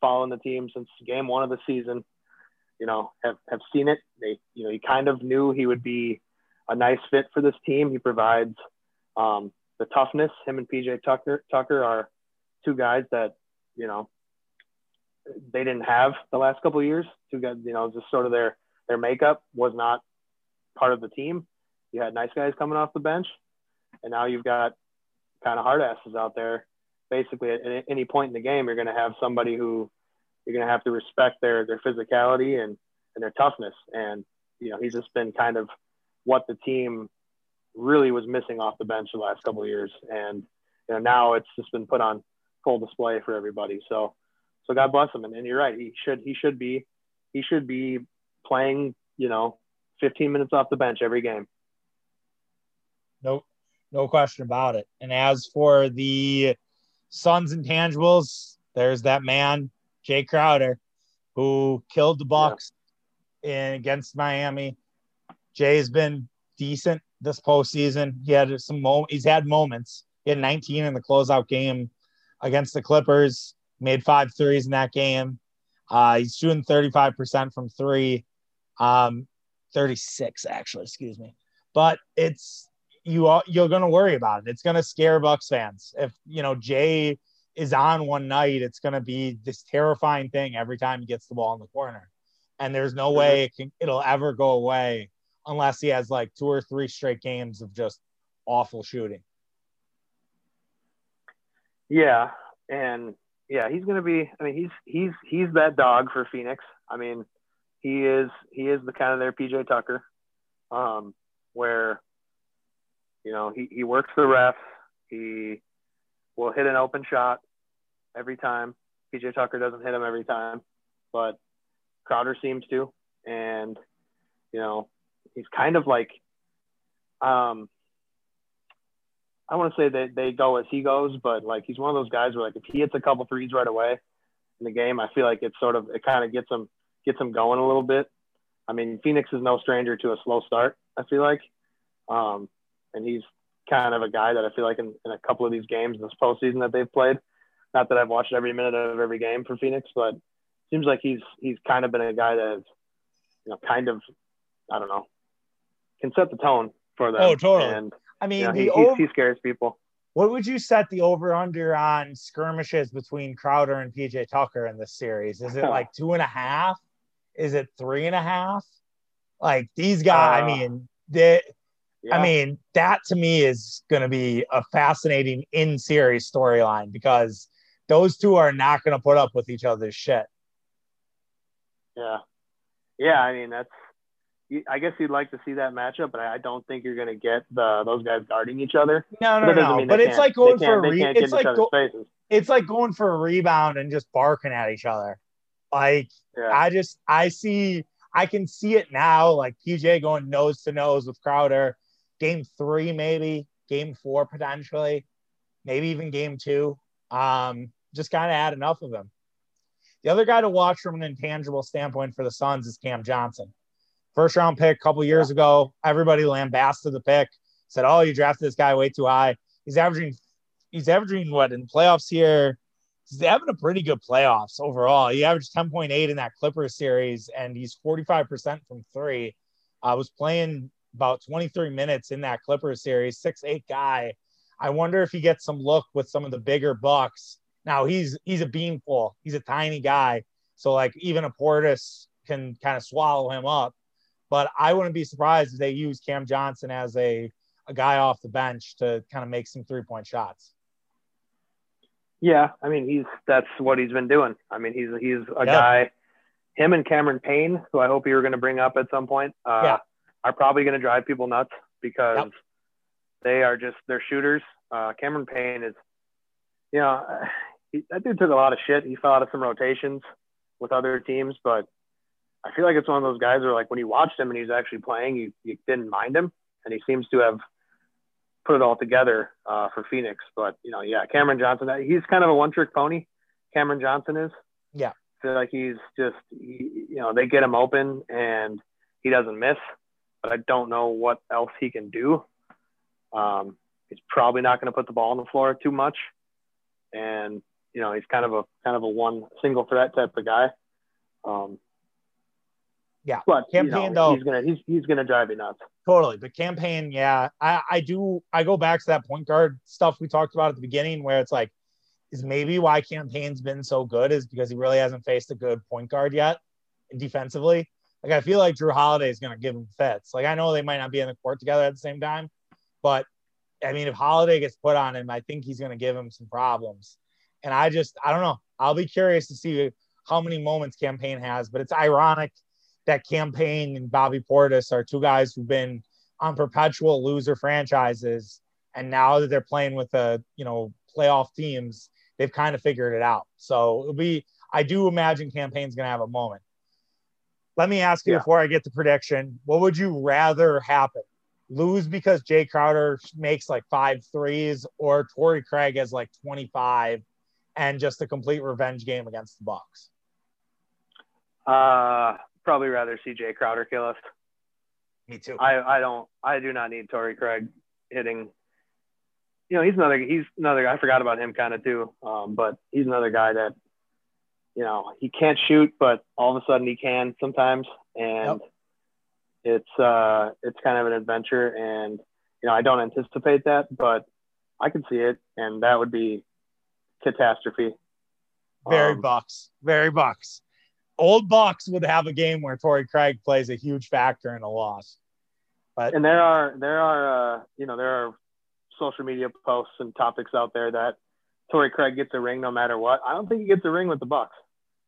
following the team since game one of the season, you know, have, have seen it. They, you know, he kind of knew he would be a nice fit for this team. He provides um, the toughness. Him and PJ Tucker Tucker are two guys that you know they didn't have the last couple of years. Two guys, you know, just sort of their their makeup was not part of the team. You had nice guys coming off the bench, and now you've got kind of hard asses out there. Basically, at any point in the game, you're going to have somebody who you're going to have to respect their their physicality and and their toughness. And you know, he's just been kind of what the team really was missing off the bench the last couple of years. And you know, now it's just been put on full display for everybody. So, so God bless him. And, and you're right. He should, he should be, he should be playing, you know, 15 minutes off the bench every game. Nope. No question about it. And as for the Suns intangibles, there's that man, Jae Crowder, who killed the Bucks yeah. in against Miami. Jae's been decent this postseason. He had some mo- he's had moments. He had 19 in the closeout game against the Clippers, made five threes in that game. Uh, he's shooting 35% from three, um, 36 actually, excuse me. But it's you are you're gonna worry about it. It's gonna scare Bucks fans. If you know Jae is on one night, it's gonna be this terrifying thing every time he gets the ball in the corner. And there's no way it can, it'll ever go away unless he has like two or three straight games of just awful shooting. Yeah, and yeah, he's going to be. I mean, he's he's he's that dog for Phoenix. I mean, he is he is the kind of their PJ Tucker, um, where you know he he works the refs. He will hit an open shot every time. PJ Tucker doesn't hit him every time, but Crowder seems to, and You know, he's kind of like, um, I want to say that they go as he goes, but like he's one of those guys where like if he hits a couple threes right away in the game, I feel like it's sort of it kind of gets him gets him going a little bit. I mean, Phoenix is no stranger to a slow start. I feel like, um, and he's kind of a guy that I feel like in, in a couple of these games this postseason that they've played. Not that I've watched every minute of every game for Phoenix, but seems like he's he's kind of been a guy that has, you know, kind of, I don't know, can set the tone for them. Oh, totally. And I mean, you know, he, over, he, he scares people. what would you set the over under on skirmishes between Crowder and PJ Tucker in this series? Is it *laughs* like two and a half? Is it three and a half? Like these guys, I Uh, mean, they, Yeah. I mean, that to me is going to be a fascinating in series storyline because those two are not going to put up with each other's shit. yeah, yeah. I mean, that's. I guess you'd like to see that matchup, but I I don't think you're going to get the those guys guarding each other. No, no, no. But it's like going for a re- it's like go- it's like going for a rebound and just barking at each other. Like Yeah. I just I see I can see it now, like PJ going nose to nose with Crowder. Game three, maybe game four potentially, maybe even game two. Um, just kind of had enough of him. The other guy to watch from an intangible standpoint for the Suns is Cam Johnson. First round pick a couple years ago. Everybody lambasted the pick, said, Oh, you drafted this guy way too high. He's averaging he's averaging what in playoffs here he's having a pretty good playoffs overall. He averaged 10.8 in that Clippers series, and he's 45% from three. I was playing about 23 minutes in that Clippers series, six eight guy. I wonder if he gets some look with some of the bigger bucks. Now he's he's a beanpole. He's a tiny guy, so like even a Portis can kind of swallow him up. But I wouldn't be surprised if they use Cam Johnson as a a guy off the bench to kind of make some three point shots. Yeah, I mean he's that's what he's been doing. I mean he's he's a Yeah. guy. Him and Cameron Payne, who I hope you were going to bring up at some point, uh, Yeah. are probably going to drive people nuts because Yep. they are just they're shooters. Uh, Cameron Payne is, you know, *sighs* he, that dude took a lot of shit. He fell out of some rotations with other teams, but I feel like it's one of those guys where like when you watched him and he's actually playing, you, you didn't mind him, and he seems to have put it all together uh, for Phoenix. But you know, yeah, Cameron Johnson, he's kind of a one-trick pony. Cameron Johnson is. Yeah. I feel like he's just, he, you know, they get him open and he doesn't miss, but I don't know what else he can do. Um, he's probably not going to put the ball on the floor too much, and you know, he's kind of a kind of a one single threat type of guy. Um, Yeah. but you know, Cam Payne, though- he's gonna he's he's gonna drive you nuts. Totally. But Cam Payne, yeah. I, I do I go back to that point guard stuff we talked about at the beginning where it's like, is maybe why Cam Payne's been so good is because he really hasn't faced a good point guard yet defensively. Like I feel like Jrue Holiday is gonna give him fits. Like I know they might not be in the court together at the same time, but I mean if Holiday gets put on him, I think he's gonna give him some problems. And I just I don't know. I'll be curious to see how many moments Cam Payne has, but it's ironic that Cam Payne and Bobby Portis are two guys who've been on perpetual loser franchises, and now that they're playing with the you know playoff teams, they've kind of figured it out. So it'll be. I do imagine Cam Payne's going to have a moment. Let me ask you Yeah. before I get the prediction: What would you rather happen? Lose because Jae Crowder makes like five threes, or Torrey Craig has like twenty five, and just a complete revenge game against the Bucks. Uh, probably rather see Jae Crowder kill us. Me too. I, I don't I do not need Torrey Craig hitting. You know, he's another he's another. I forgot about him kind of too. Um, but he's another guy that, you know, he can't shoot, but all of a sudden he can sometimes, and it's uh it's kind of an adventure. And you know, I don't anticipate that, but I can see it, and that would be catastrophe. Very Um, Bucks. Very Bucks. Old Bucks would have a game where Torrey Craig plays a huge factor in a loss. But and there are there are uh, you know there are social media posts and topics out there that Torrey Craig gets a ring no matter what. I don't think he gets a ring with the Bucks.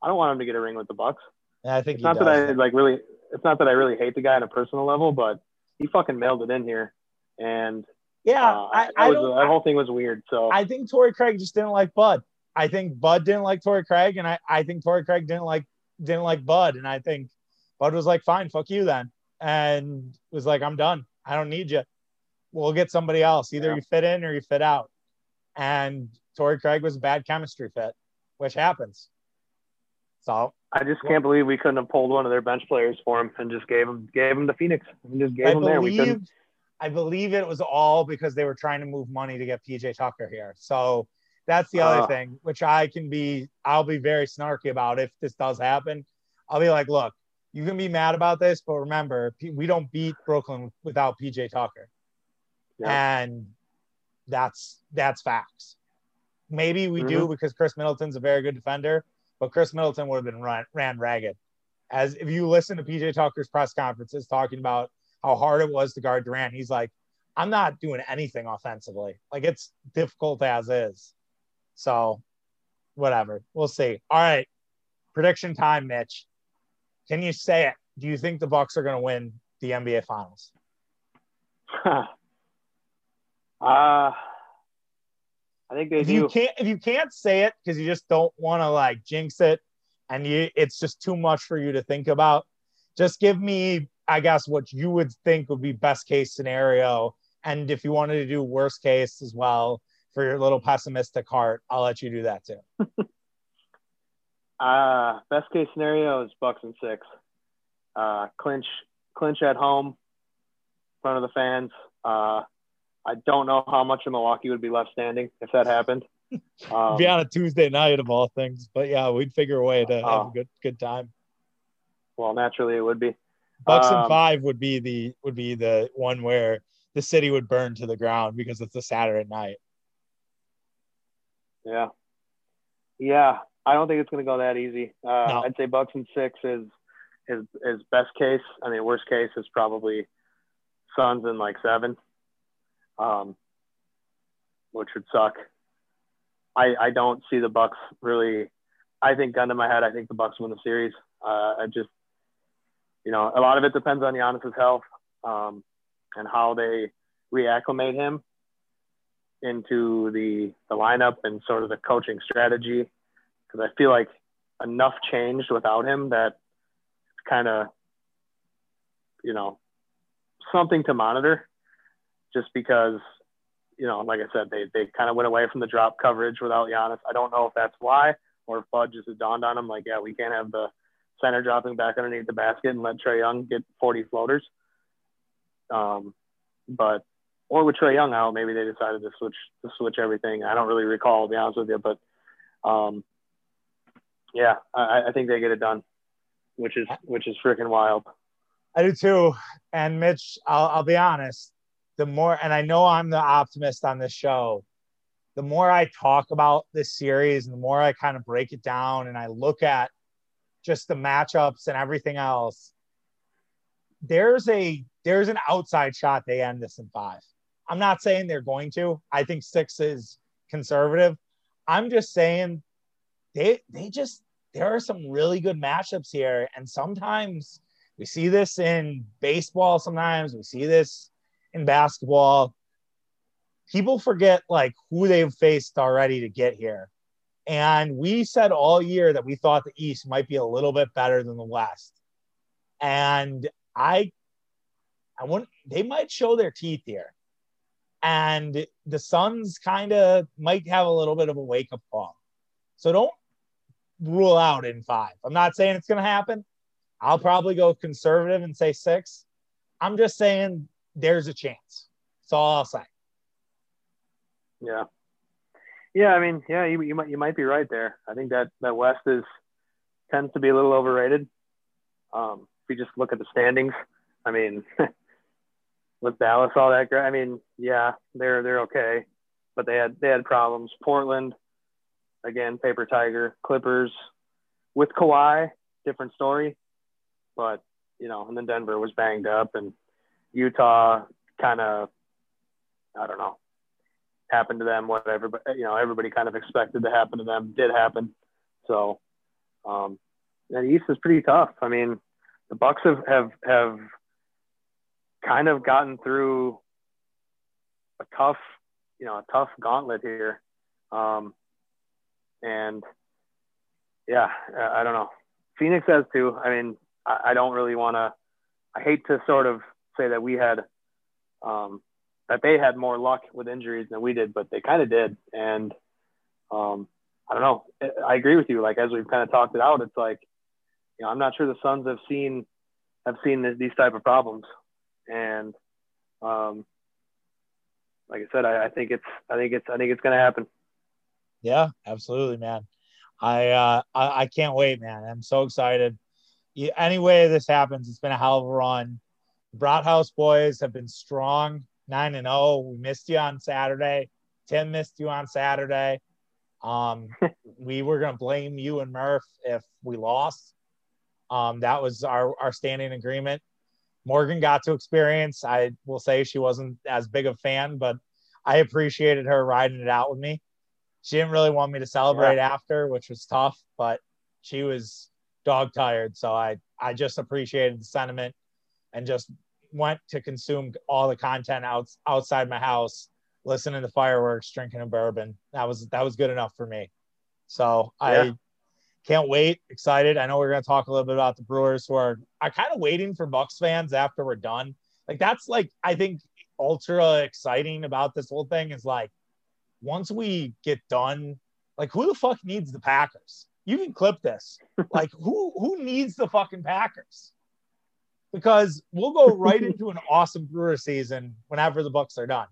I don't want him to get a ring with the Bucks. Yeah, I think It's he not does. that I like really. It's not that I really hate the guy on a personal level, but he fucking mailed it in here, and yeah, uh, I, I was, don't. that whole thing was weird. So I think Torrey Craig just didn't like Bud. I think Bud didn't like Torrey Craig, and I, I think Torrey Craig didn't like didn't like Bud, and I think Bud was like, "Fine, fuck you then." and was like, I'm done. I don't need you. We'll get somebody else. Either yeah. you fit in or you fit out. And Torrey Craig was a bad chemistry fit, which happens. So I just can't believe we couldn't have pulled one of their bench players for him and just gave him gave him the Phoenix and just gave I him believe, there. We couldn't. I believe it was all because they were trying to move money to get PJ Tucker here. So that's the other uh, thing, which I can be, I'll be very snarky about if this does happen. I'll be like, look, you can be mad about this, but remember, we don't beat Brooklyn without PJ Tucker. Yeah. And that's that's facts. Maybe we mm-hmm. do because Khris Middleton's a very good defender, but Chris Middleton would have been run, ran ragged. As if you listen to PJ Tucker's press conferences talking about how hard it was to guard Durant, he's like, I'm not doing anything offensively. Like it's difficult as is. So, whatever. We'll see. All right. Prediction time, Mitch. Can you say it? Do you think the Bucks are going to win the NBA Finals? *laughs* uh, I think they if do. You can't, if you can't say it because you just don't want to like jinx it, and you it's just too much for you to think about. Just give me, I guess, what you would think would be best case scenario, and if you wanted to do worst case as well, for your little pessimistic heart, I'll let you do that too. *laughs* uh, best case scenario is Bucks and six. Uh, clinch, clinch at home, in front of the fans. Uh, I don't know how much of Milwaukee would be left standing if that happened. *laughs* Um, be on a Tuesday night of all things, but yeah, we'd figure a way to have a uh, good good time. Well, naturally, it would be. Bucks um, and five would be the would be the one where the city would burn to the ground because it's a Saturday night. Yeah. Yeah. I don't think it's going to go that easy. Uh, no. I'd say Bucks and six is, is, is best case. I mean, worst case is probably Suns and like seven, um, which would suck. I, I don't see the Bucks really. I think gun to my head, I think the Bucks win the series. Uh, I just, you know, a lot of it depends on Giannis's health um, and how they reacclimate him into the, the lineup and sort of the coaching strategy because I feel like enough changed without him that it's kind of, you know, something to monitor just because, you know, like I said, they, they kind of went away from the drop coverage without Giannis. I don't know if that's why or if Bud just dawned on him like, yeah, we can't have the center dropping back underneath the basket and let Trae Young get 40 floaters. Um, but or with Trae Young out, maybe they decided to switch to switch everything. I don't really recall, to be honest with you, but um, yeah, I, I think they get it done, which is which is freaking wild. I do too. And Mitch, I'll, I'll be honest. The more, and I know I'm the optimist on this show. The more I talk about this series, and the more I kind of break it down, and I look at just the matchups and everything else. There's a there's an outside shot they end this in five. I'm not saying they're going to. I think six is conservative. I'm just saying they they just there are some really good matchups here, and sometimes we see this in baseball. Sometimes we see this in basketball. People forget like who they've faced already to get here. And we said all year that we thought the East might be a little bit better than the West. And I I wouldn't they might show their teeth here and the Suns kind of might have a little bit of a wake up call. So don't rule out in five. I'm not saying it's going to happen. I'll probably go conservative and say six. I'm just saying there's a chance. That's all I'll say. Yeah. Yeah, I mean, yeah, you, you might you might be right there. I think that that West is tends to be a little overrated. Um, if you just look at the standings, I mean, *laughs* with Dallas all that. I mean, yeah, they're they're okay, but they had they had problems. Portland, again, paper tiger. Clippers, with Kawhi, different story, but you know, and then Denver was banged up, and Utah kind of, I don't know, happened to them. Whatever, but you know, everybody kind of expected to happen to them did happen. So, um, and East is pretty tough. I mean, the Bucks have have have kind of gotten through a tough, you know, a tough gauntlet here. Um, and yeah, I don't know. Phoenix has too. I mean, I, don't really want to I hate to sort of say that we had um, that they had more luck with injuries than we did, but they kind of did. And um, I don't know. I agree with you. Like as we've kind of talked it out, it's like you know I'm not sure the Suns have seen have seen this, these type of problems, and um, like I said, I, I think it's I think it's I think it's going to happen. Yeah, absolutely, man. I uh I, I can't wait, man. I'm so excited. Any way this happens, it's been a hell of a run. The House boys have been strong, nine and zero. Oh. We missed you on Saturday. Tim missed you on Saturday. Um, *laughs* we were gonna blame you and Murph if we lost. Um, that was our our standing agreement. Morgan got to experience. I will say she wasn't as big a fan, but I appreciated her riding it out with me. She didn't really want me to celebrate yeah. after, which was tough, but she was dog tired. So I, I just appreciated the sentiment and just went to consume all the content out, outside my house, listening to fireworks, drinking a bourbon. That was, that was good enough for me. So yeah. I can't wait. Excited. I know we're going to talk a little bit about the Brewers who are, I kind of waiting for Bucks fans after we're done. Like that's like, I think ultra exciting about this whole thing is like, once we get done, like who the fuck needs the Packers? You can clip this. *laughs* like who who needs the fucking Packers? Because we'll go right *laughs* into an awesome Brewer season whenever the Bucks are done.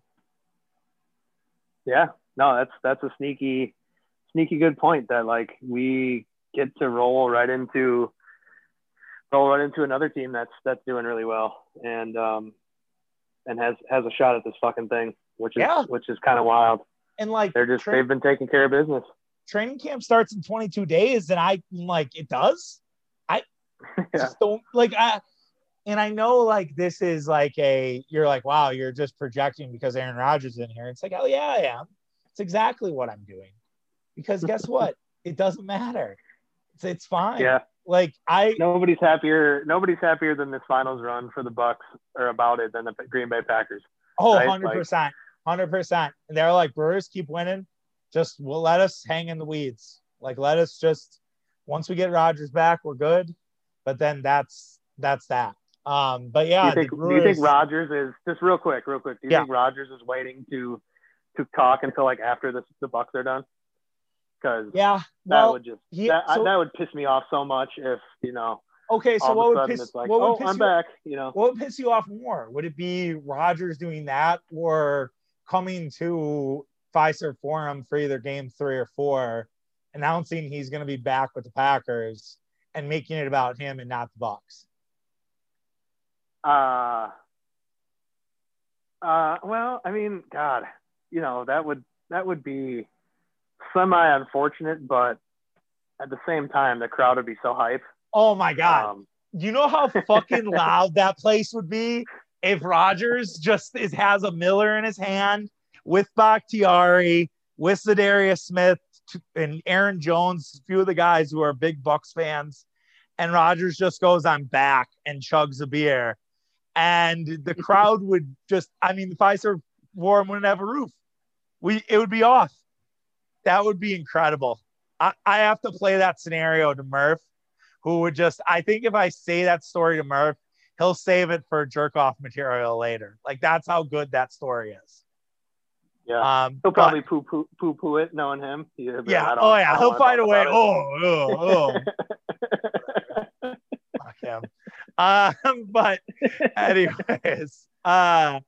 Yeah, no, that's that's a sneaky, sneaky good point. That like we get to roll right into roll right into another team that's that's doing really well and um and has has a shot at this fucking thing, which is yeah. which is kind of wild. And like they're just tra- they've been taking care of business. Training camp starts in 22 days, and I like it does. I *laughs* yeah. just don't like I and I know like this is like a you're like, wow, you're just projecting because Aaron Rodgers is in here. It's like, oh yeah, I am. It's exactly what I'm doing. Because guess *laughs* what? It doesn't matter. It's it's fine. Yeah. Like I nobody's happier nobody's happier than this finals run for the Bucks or about it than the Green Bay Packers. Oh, 100 percent hundred percent. And they're like, Brewers keep winning. Just will let us hang in the weeds. Like let us just once we get Rodgers back, we're good. But then that's that's that. Um, but yeah, do you think, Brewers, do you think Rodgers is just real quick, real quick? Do you yeah. think Rodgers is waiting to to talk until like after the the Bucks are done? Because yeah, well, that would just he, that, so, that would piss me off so much if you know Okay, so what would piss? Like, what would oh, piss I'm you, back. You know, what would piss you off more? Would it be Rodgers doing that, or coming to Fiserv Forum for either game three or four, announcing he's going to be back with the Packers and making it about him and not the Bucks? Uh, uh, well, I mean, God, you know that would that would be semi unfortunate, but at the same time, the crowd would be so hype. Oh my God! Um, you know how fucking *laughs* loud that place would be if Rodgers just is has a Miller in his hand with Bakhtiari, with Za'Darius Smith and Aaron Jones, a few of the guys who are big Bucks fans, and Rodgers just goes, "I'm back" and chugs a beer, and the *laughs* crowd would just, I mean, the Fiserv Forum wouldn't have a roof. We it would be off. That would be incredible. I, I have to play that scenario to Murph, who would just, I think if I say that story to Murph, he'll save it for jerk off material later. Like that's how good that story is. Yeah. Um, he'll probably poo poo poo poo it, knowing him. Yeah. yeah. Oh yeah. He'll find a way. Oh, oh, oh. *laughs* Fuck him. Um, but *laughs* anyways, uh,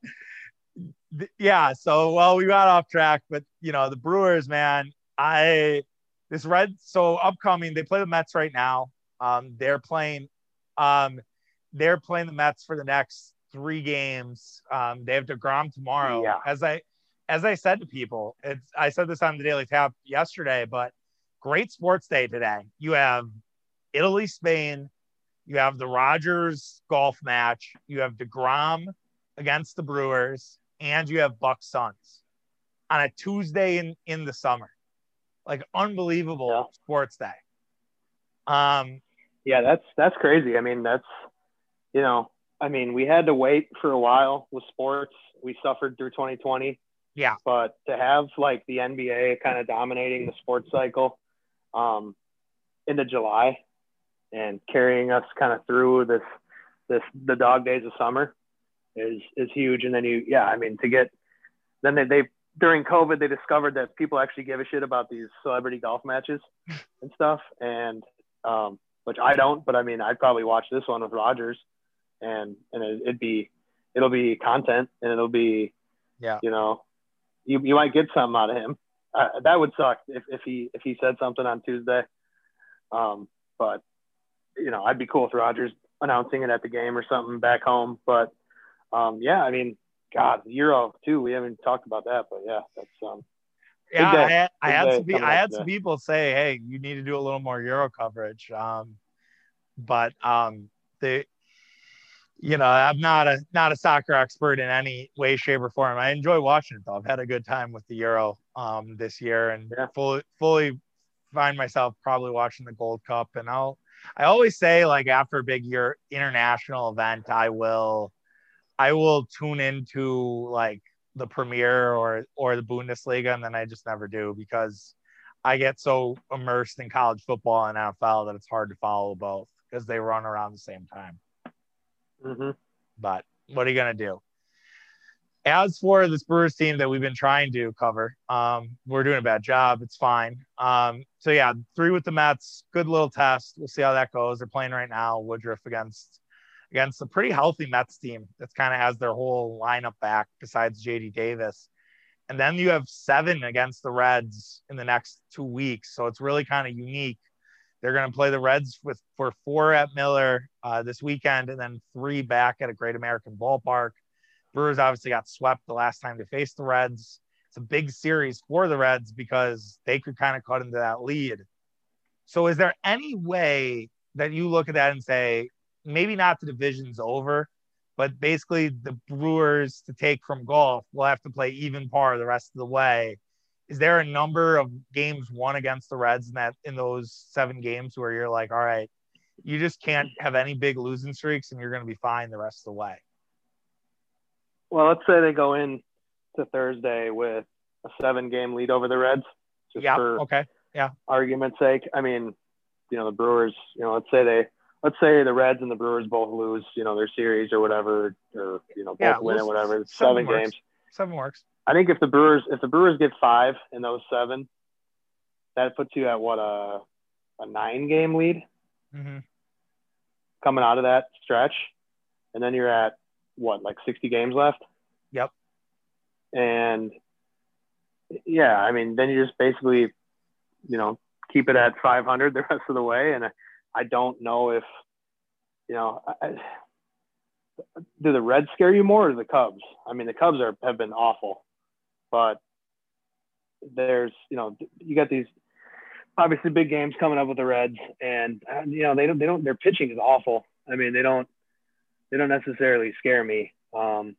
th- yeah. So well, we got off track, but you know the Brewers, man. I this red. So upcoming, they play the Mets right now. Um, they're playing. Um, they're playing the Mets for the next three games. Um, they have Degrom tomorrow. Yeah. As I as I said to people, it's I said this on the Daily Tap yesterday, but great sports day today. You have Italy, Spain. You have the Rodgers golf match. You have Degrom against the Brewers, and you have Buck Suns on a Tuesday in in the summer. Like unbelievable yeah. sports day. Um, yeah, that's that's crazy. I mean, that's you know, I mean, we had to wait for a while with sports. We suffered through 2020. Yeah. But to have like the NBA kind of dominating the sports cycle um, into July and carrying us kind of through this this the dog days of summer is is huge. And then you yeah, I mean to get then they they during COVID they discovered that people actually give a shit about these celebrity golf matches *laughs* and stuff. And um, which I don't, but I mean I'd probably watch this one with Rodgers, and and it, it'd be it'll be content and it'll be Yeah. you know you you might get something out of him. Uh, that would suck if, if he if he said something on Tuesday. Um, but you know, I'd be cool with rodgers announcing it at the game or something back home. But um, yeah, I mean, God, the Euro too. We haven't talked about that, but yeah, that's um, Yeah, day. I had, I had some I had some people say, "Hey, you need to do a little more Euro coverage." Um, but um, the you know, I'm not a not a soccer expert in any way, shape, or form. I enjoy watching it though. I've had a good time with the Euro um this year, and Yeah. fully fully find myself probably watching the Gold Cup. And I'll I always say like after a big year international event, I will I will tune into like the Premier or or the Bundesliga, and then I just never do because I get so immersed in college football and NFL that it's hard to follow both because they run around the same time. mhm. But what are you gonna do? As for this Brewers team that we've been trying to cover, um, we're doing a bad job. It's fine. Um, so yeah, three with the Mets, good little test. We'll see how that goes. They're playing right now, Woodruff against against a pretty healthy Mets team that's kind of has their whole lineup back besides JD Davis. And then you have seven against the Reds in the next two weeks. So it's really kind of unique. They're going to play the Reds with for four at Miller uh, this weekend and then three back at a Great American Ballpark. Brewers obviously got swept the last time they faced the Reds. It's a big series for the Reds because they could kind of cut into that lead. So, is there any way that you look at that and say, maybe not the division's over, but basically the Brewers to take from golf will have to play even par the rest of the way? Is there a number of games won against the Reds in that in those seven games where you're like, all right, you just can't have any big losing streaks and you're going to be fine the rest of the way? Well, let's say they go in to Thursday with a seven-game lead over the Reds, just Yeah. for Okay. Yeah. Argument's sake. I mean, you know, the Brewers. You know, let's say they. Let's say the Reds and the Brewers both lose, you know, their series or whatever, or you know, both Yeah, win or whatever. Seven seven games. Seven works. I think if the Brewers if the Brewers get five in those seven, that puts you at what a a nine game lead Mm-hmm. coming out of that stretch, and then you're at what like sixty games left. Yep. And yeah, I mean, then you just basically, you know, keep it at 500 the rest of the way, and I, don't know if, you know, I, do the Reds scare you more or the Cubs? I mean, the Cubs are have been awful, but there's, you know, you got these obviously big games coming up with the Reds, and you know they don't they don't their pitching is awful. I mean, they don't they don't necessarily scare me. Um,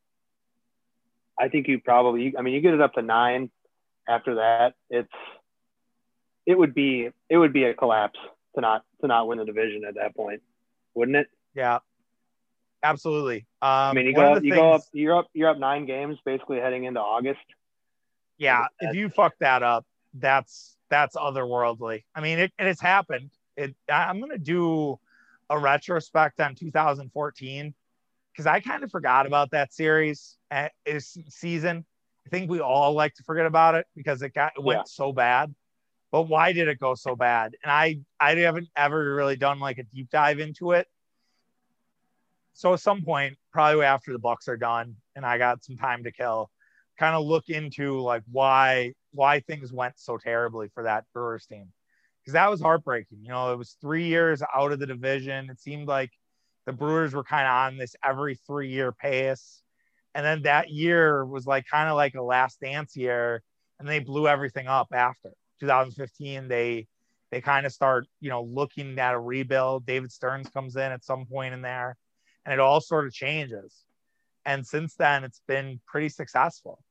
I think you probably, I mean, you get it up to nine. After that, it's it would be it would be a collapse to not to not win the division at that point, wouldn't it? Yeah. Absolutely. Um, I mean, you go up, you go up, you're up, you're up nine games basically heading into August. Yeah, if you fuck that up, that's that's otherworldly. I mean, it, and it's happened. It. I'm gonna do a retrospect on 2014 because I kind of forgot about that series at is season. I think we all like to forget about it because it got it went Yeah. so bad. But why did it go so bad? And I I haven't ever really done like a deep dive into it. So at some point, probably after the Bucks are done and I got some time to kill, kind of look into like why why things went so terribly for that Brewers team because that was heartbreaking. You know, it was three years out of the division. It seemed like the Brewers were kind of on this every three year pace, and then that year was like kind of like a last dance year, and they blew everything up after 2015. They they kind of start you know looking at a rebuild. David Stearns comes in at some point in there, and it all sort of changes. And since then, it's been pretty successful.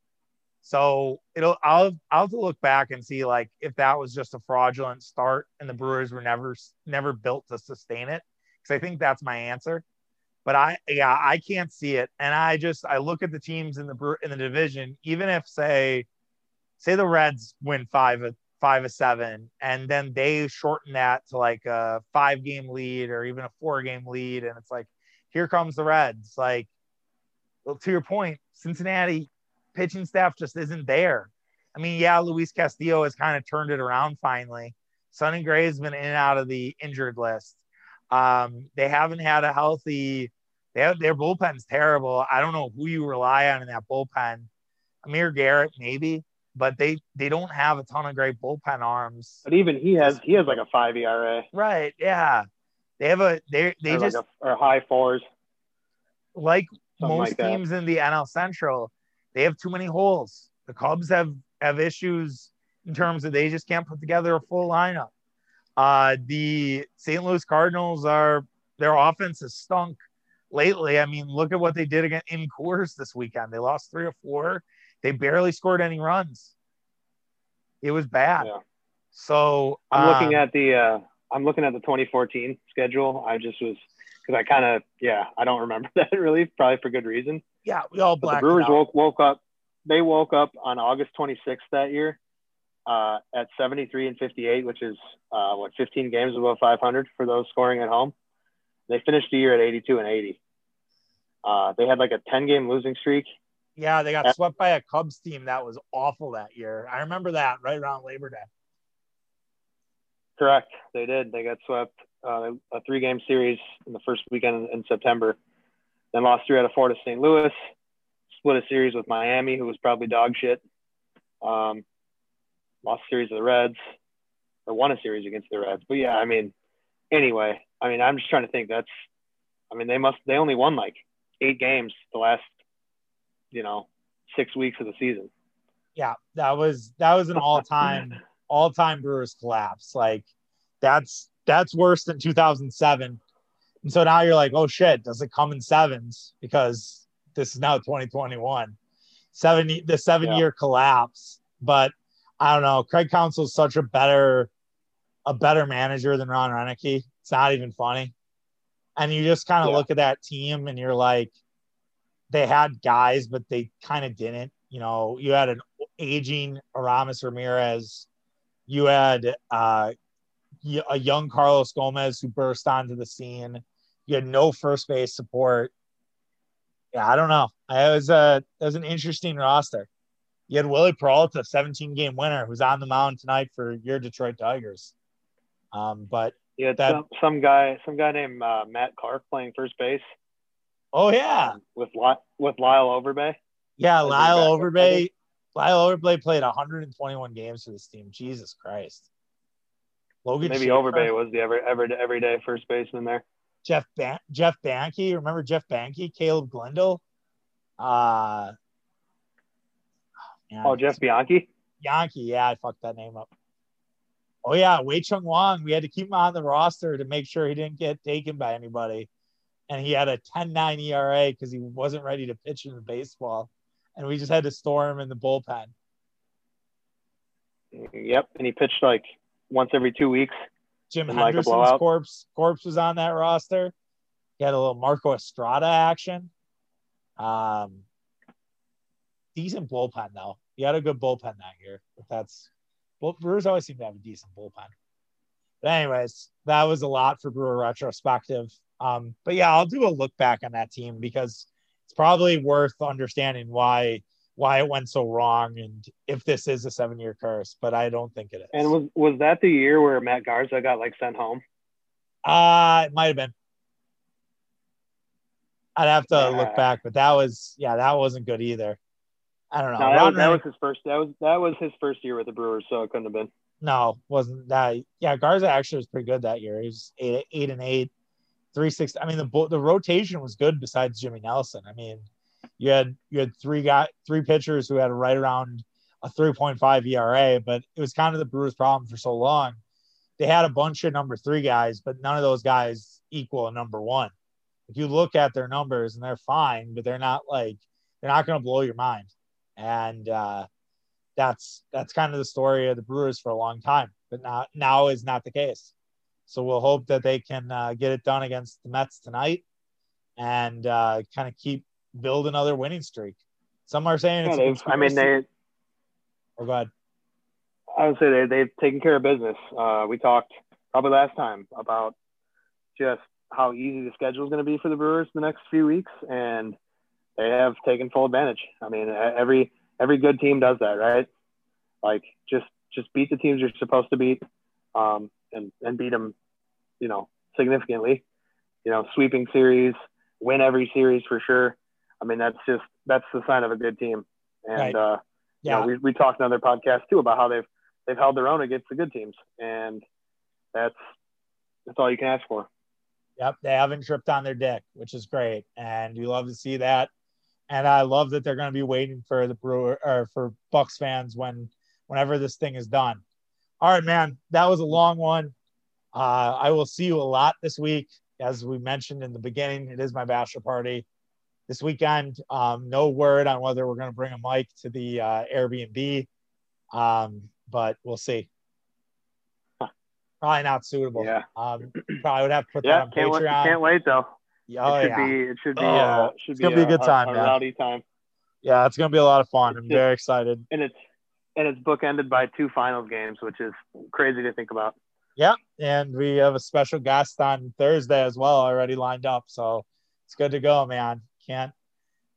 So it'll I'll I'll have to look back and see like if that was just a fraudulent start and the Brewers were never never built to sustain it because I think that's my answer. But I yeah I can't see it, and I just I look at the teams in the in the division. Even if say say the Reds win five of five of seven, and then they shorten that to like a five game lead or even a four game lead, and it's like here comes the Reds. Like, well, to your point, Cincinnati pitching staff just isn't there. I mean, yeah, Luis Castillo has kind of turned it around finally. Sonny Gray has been in and out of the injured list. Um, they haven't had a healthy. They have, their bullpen's terrible. I don't know who you rely on in that bullpen. Amir Garrett, maybe, but they they don't have a ton of great bullpen arms. But even he has he has like a five ERA. Right? Yeah, they have a they they or just like a, or high fours. like Something most like teams in the NL Central, they have too many holes. The Cubs have have issues in terms of they just can't put together a full lineup. Uh, the St. Louis Cardinals are their offense has stunk lately. I mean, look at what they did again in Coors this weekend. They lost three or four. They barely scored any runs. It was bad. Yeah. So I'm looking um, at the uh, I'm looking at the 2014 schedule. I just was because I kind of yeah I don't remember *laughs* that really probably for good reason. yeah, we all But the Brewers out. woke woke up. They woke up on August 26th that year uh, at 73 and 58, which is uh, what 15 games above 500 for those scoring at home. They finished the year at 82 and 80. Uh, they had like a 10 game losing streak. Yeah, they got swept by a Cubs team that was awful that year. I remember that right around Labor Day. Correct. They did. They got swept uh, a three game series in the first weekend in September. Then lost three out of four to St. Louis. Split a series with Miami, who was probably dog shit. Um, lost a series to the Reds, or won a series against the Reds. But yeah, I mean, anyway, I mean, I'm just trying to think. That's, I mean, they must. They only won like eight games the last, you know, six weeks of the season. Yeah, that was that was an all-time *laughs* all-time Brewers collapse. Like that's that's worse than 2007. And so now you're like, oh shit, does it come in sevens? Because this is now 2021. Seven the seven Yeah. year collapse. But I don't know. Craig Counsell is such a better a better manager than Ron Roenicke. It's not even funny. And you just kind of Yeah. look at that team and you're like, they had guys, but they kind of didn't. You know, you had an aging Aramis Ramirez. You had uh, a young Carlos Gomez who burst onto the scene. You had no first base support. Yeah, I don't know. It was a it was an interesting roster. You had Wily Peralta, 17 game winner, who's on the mound tonight for your Detroit Tigers. Um, but You had That- some, some guy, some guy named uh, Matt Clark playing first base oh yeah, with Li- with Lyle Overbay. yeah, Lyle Overbay. Lyle Overbay played 121 games for this team. Jesus Christ. Logan Maybe Schafer, Overbay was the every, every everyday first baseman there. Jeff Ban- Jeff Banke. Remember Jeff Banke? Caleb Glendale. Uh, man, Oh, Jeff Bianchi. Yankee. Yeah, I fucked that name up. Oh yeah, Wei Chung Wang. We had to keep him on the roster to make sure he didn't get taken by anybody. And he had a 10-9 ERA because he wasn't ready to pitch in the baseball. And we just had to store him in the bullpen. Yep, and he pitched like once every two weeks. Jim like Henderson's blowout. corpse corpse was on that roster. He had a little Marco Estrada action. Um, decent bullpen though. He had a good bullpen that year. But that's well, Brewers always seem to have a decent bullpen. But anyways, that was a lot for Brewer retrospective. Um, but yeah, I'll do a look back on that team because it's probably worth understanding why why it went so wrong and if this is a seven year curse. But I don't think it is. And was was that the year where Matt Garza got like sent home? Uh, it might have been. I'd have to Yeah. look back, but that was yeah, that wasn't good either. I don't know. No, that was, that was his first. That was that was his first year with the Brewers, so it couldn't have been. no, wasn't that? Yeah, Garza actually was pretty good that year. He was eight, eight and eight, three six. I mean, the the rotation was good besides Jimmy Nelson. I mean, you had you had three guy three pitchers who had right around a three point five ERA, but it was kind of the Brewers' problem for so long. They had a bunch of number three guys, but none of those guys equal a number one. If you look at their numbers and they're fine, but they're not like they're not going to blow your mind. And uh, that's that's kind of the story of the Brewers for a long time, but now now is not the case. So we'll hope that they can uh, get it done against the Mets tonight and uh, kind of keep build another winning streak. Some are saying Yeah, it's. I mean, they. Oh, go ahead. I would say they they've taken care of business. Uh, we talked probably last time about just how easy the schedule is going to be for the Brewers the next few weeks, and they have taken full advantage. I mean, every every good team does that, right? Like just just beat the teams you're supposed to beat, um, and and beat them, you know, significantly. You know, sweeping series, win every series for sure. I mean, that's just that's the sign of a good team. And right. uh, yeah, you know, we we talked in other podcasts too about how they've they've held their own against the good teams, and that's that's all you can ask for. Yep, they haven't tripped on their dick, which is great, and you love to see that. And I love that they're going to be waiting for the Brewer or for Bucks fans when whenever this thing is done. All right, man, that was a long one. Uh, I will see you a lot this week, as we mentioned in the beginning. It is my bachelor party this weekend. Um, no word on whether we're going to bring a mic to the uh, Airbnb, um, but we'll see probably not suitable. Yeah. Um, probably would have to put yeah, that on can't Patreon. Wait, can't wait though. Oh, it should yeah. be. It should be. Oh, uh, should it's gonna be a good time, a. A rowdy time. Yeah, it's gonna be a lot of fun. I'm It's very excited. And it's and it's bookended by two finals games, which is crazy to think about. Yeah, and we have a special guest on Thursday as well already lined up, so it's good to go, man. Can't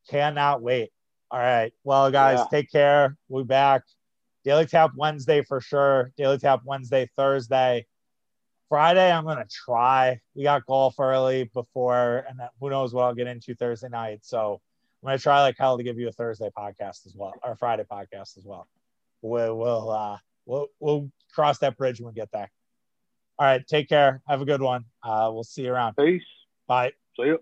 cannot wait. All right, well, guys, Yeah. take care. We'll be back. Daily Tap Wednesday for sure. Daily Tap Wednesday, Thursday. Friday, I'm gonna try. We got golf early before, and then who knows what I'll get into Thursday night. So I'm gonna try like hell to give you a Thursday podcast as well, or Friday podcast as well. We'll we'll uh, we'll we'll cross that bridge when we get there. All right, take care. Have a good one. Uh, we'll see you around. Peace. Bye. See you.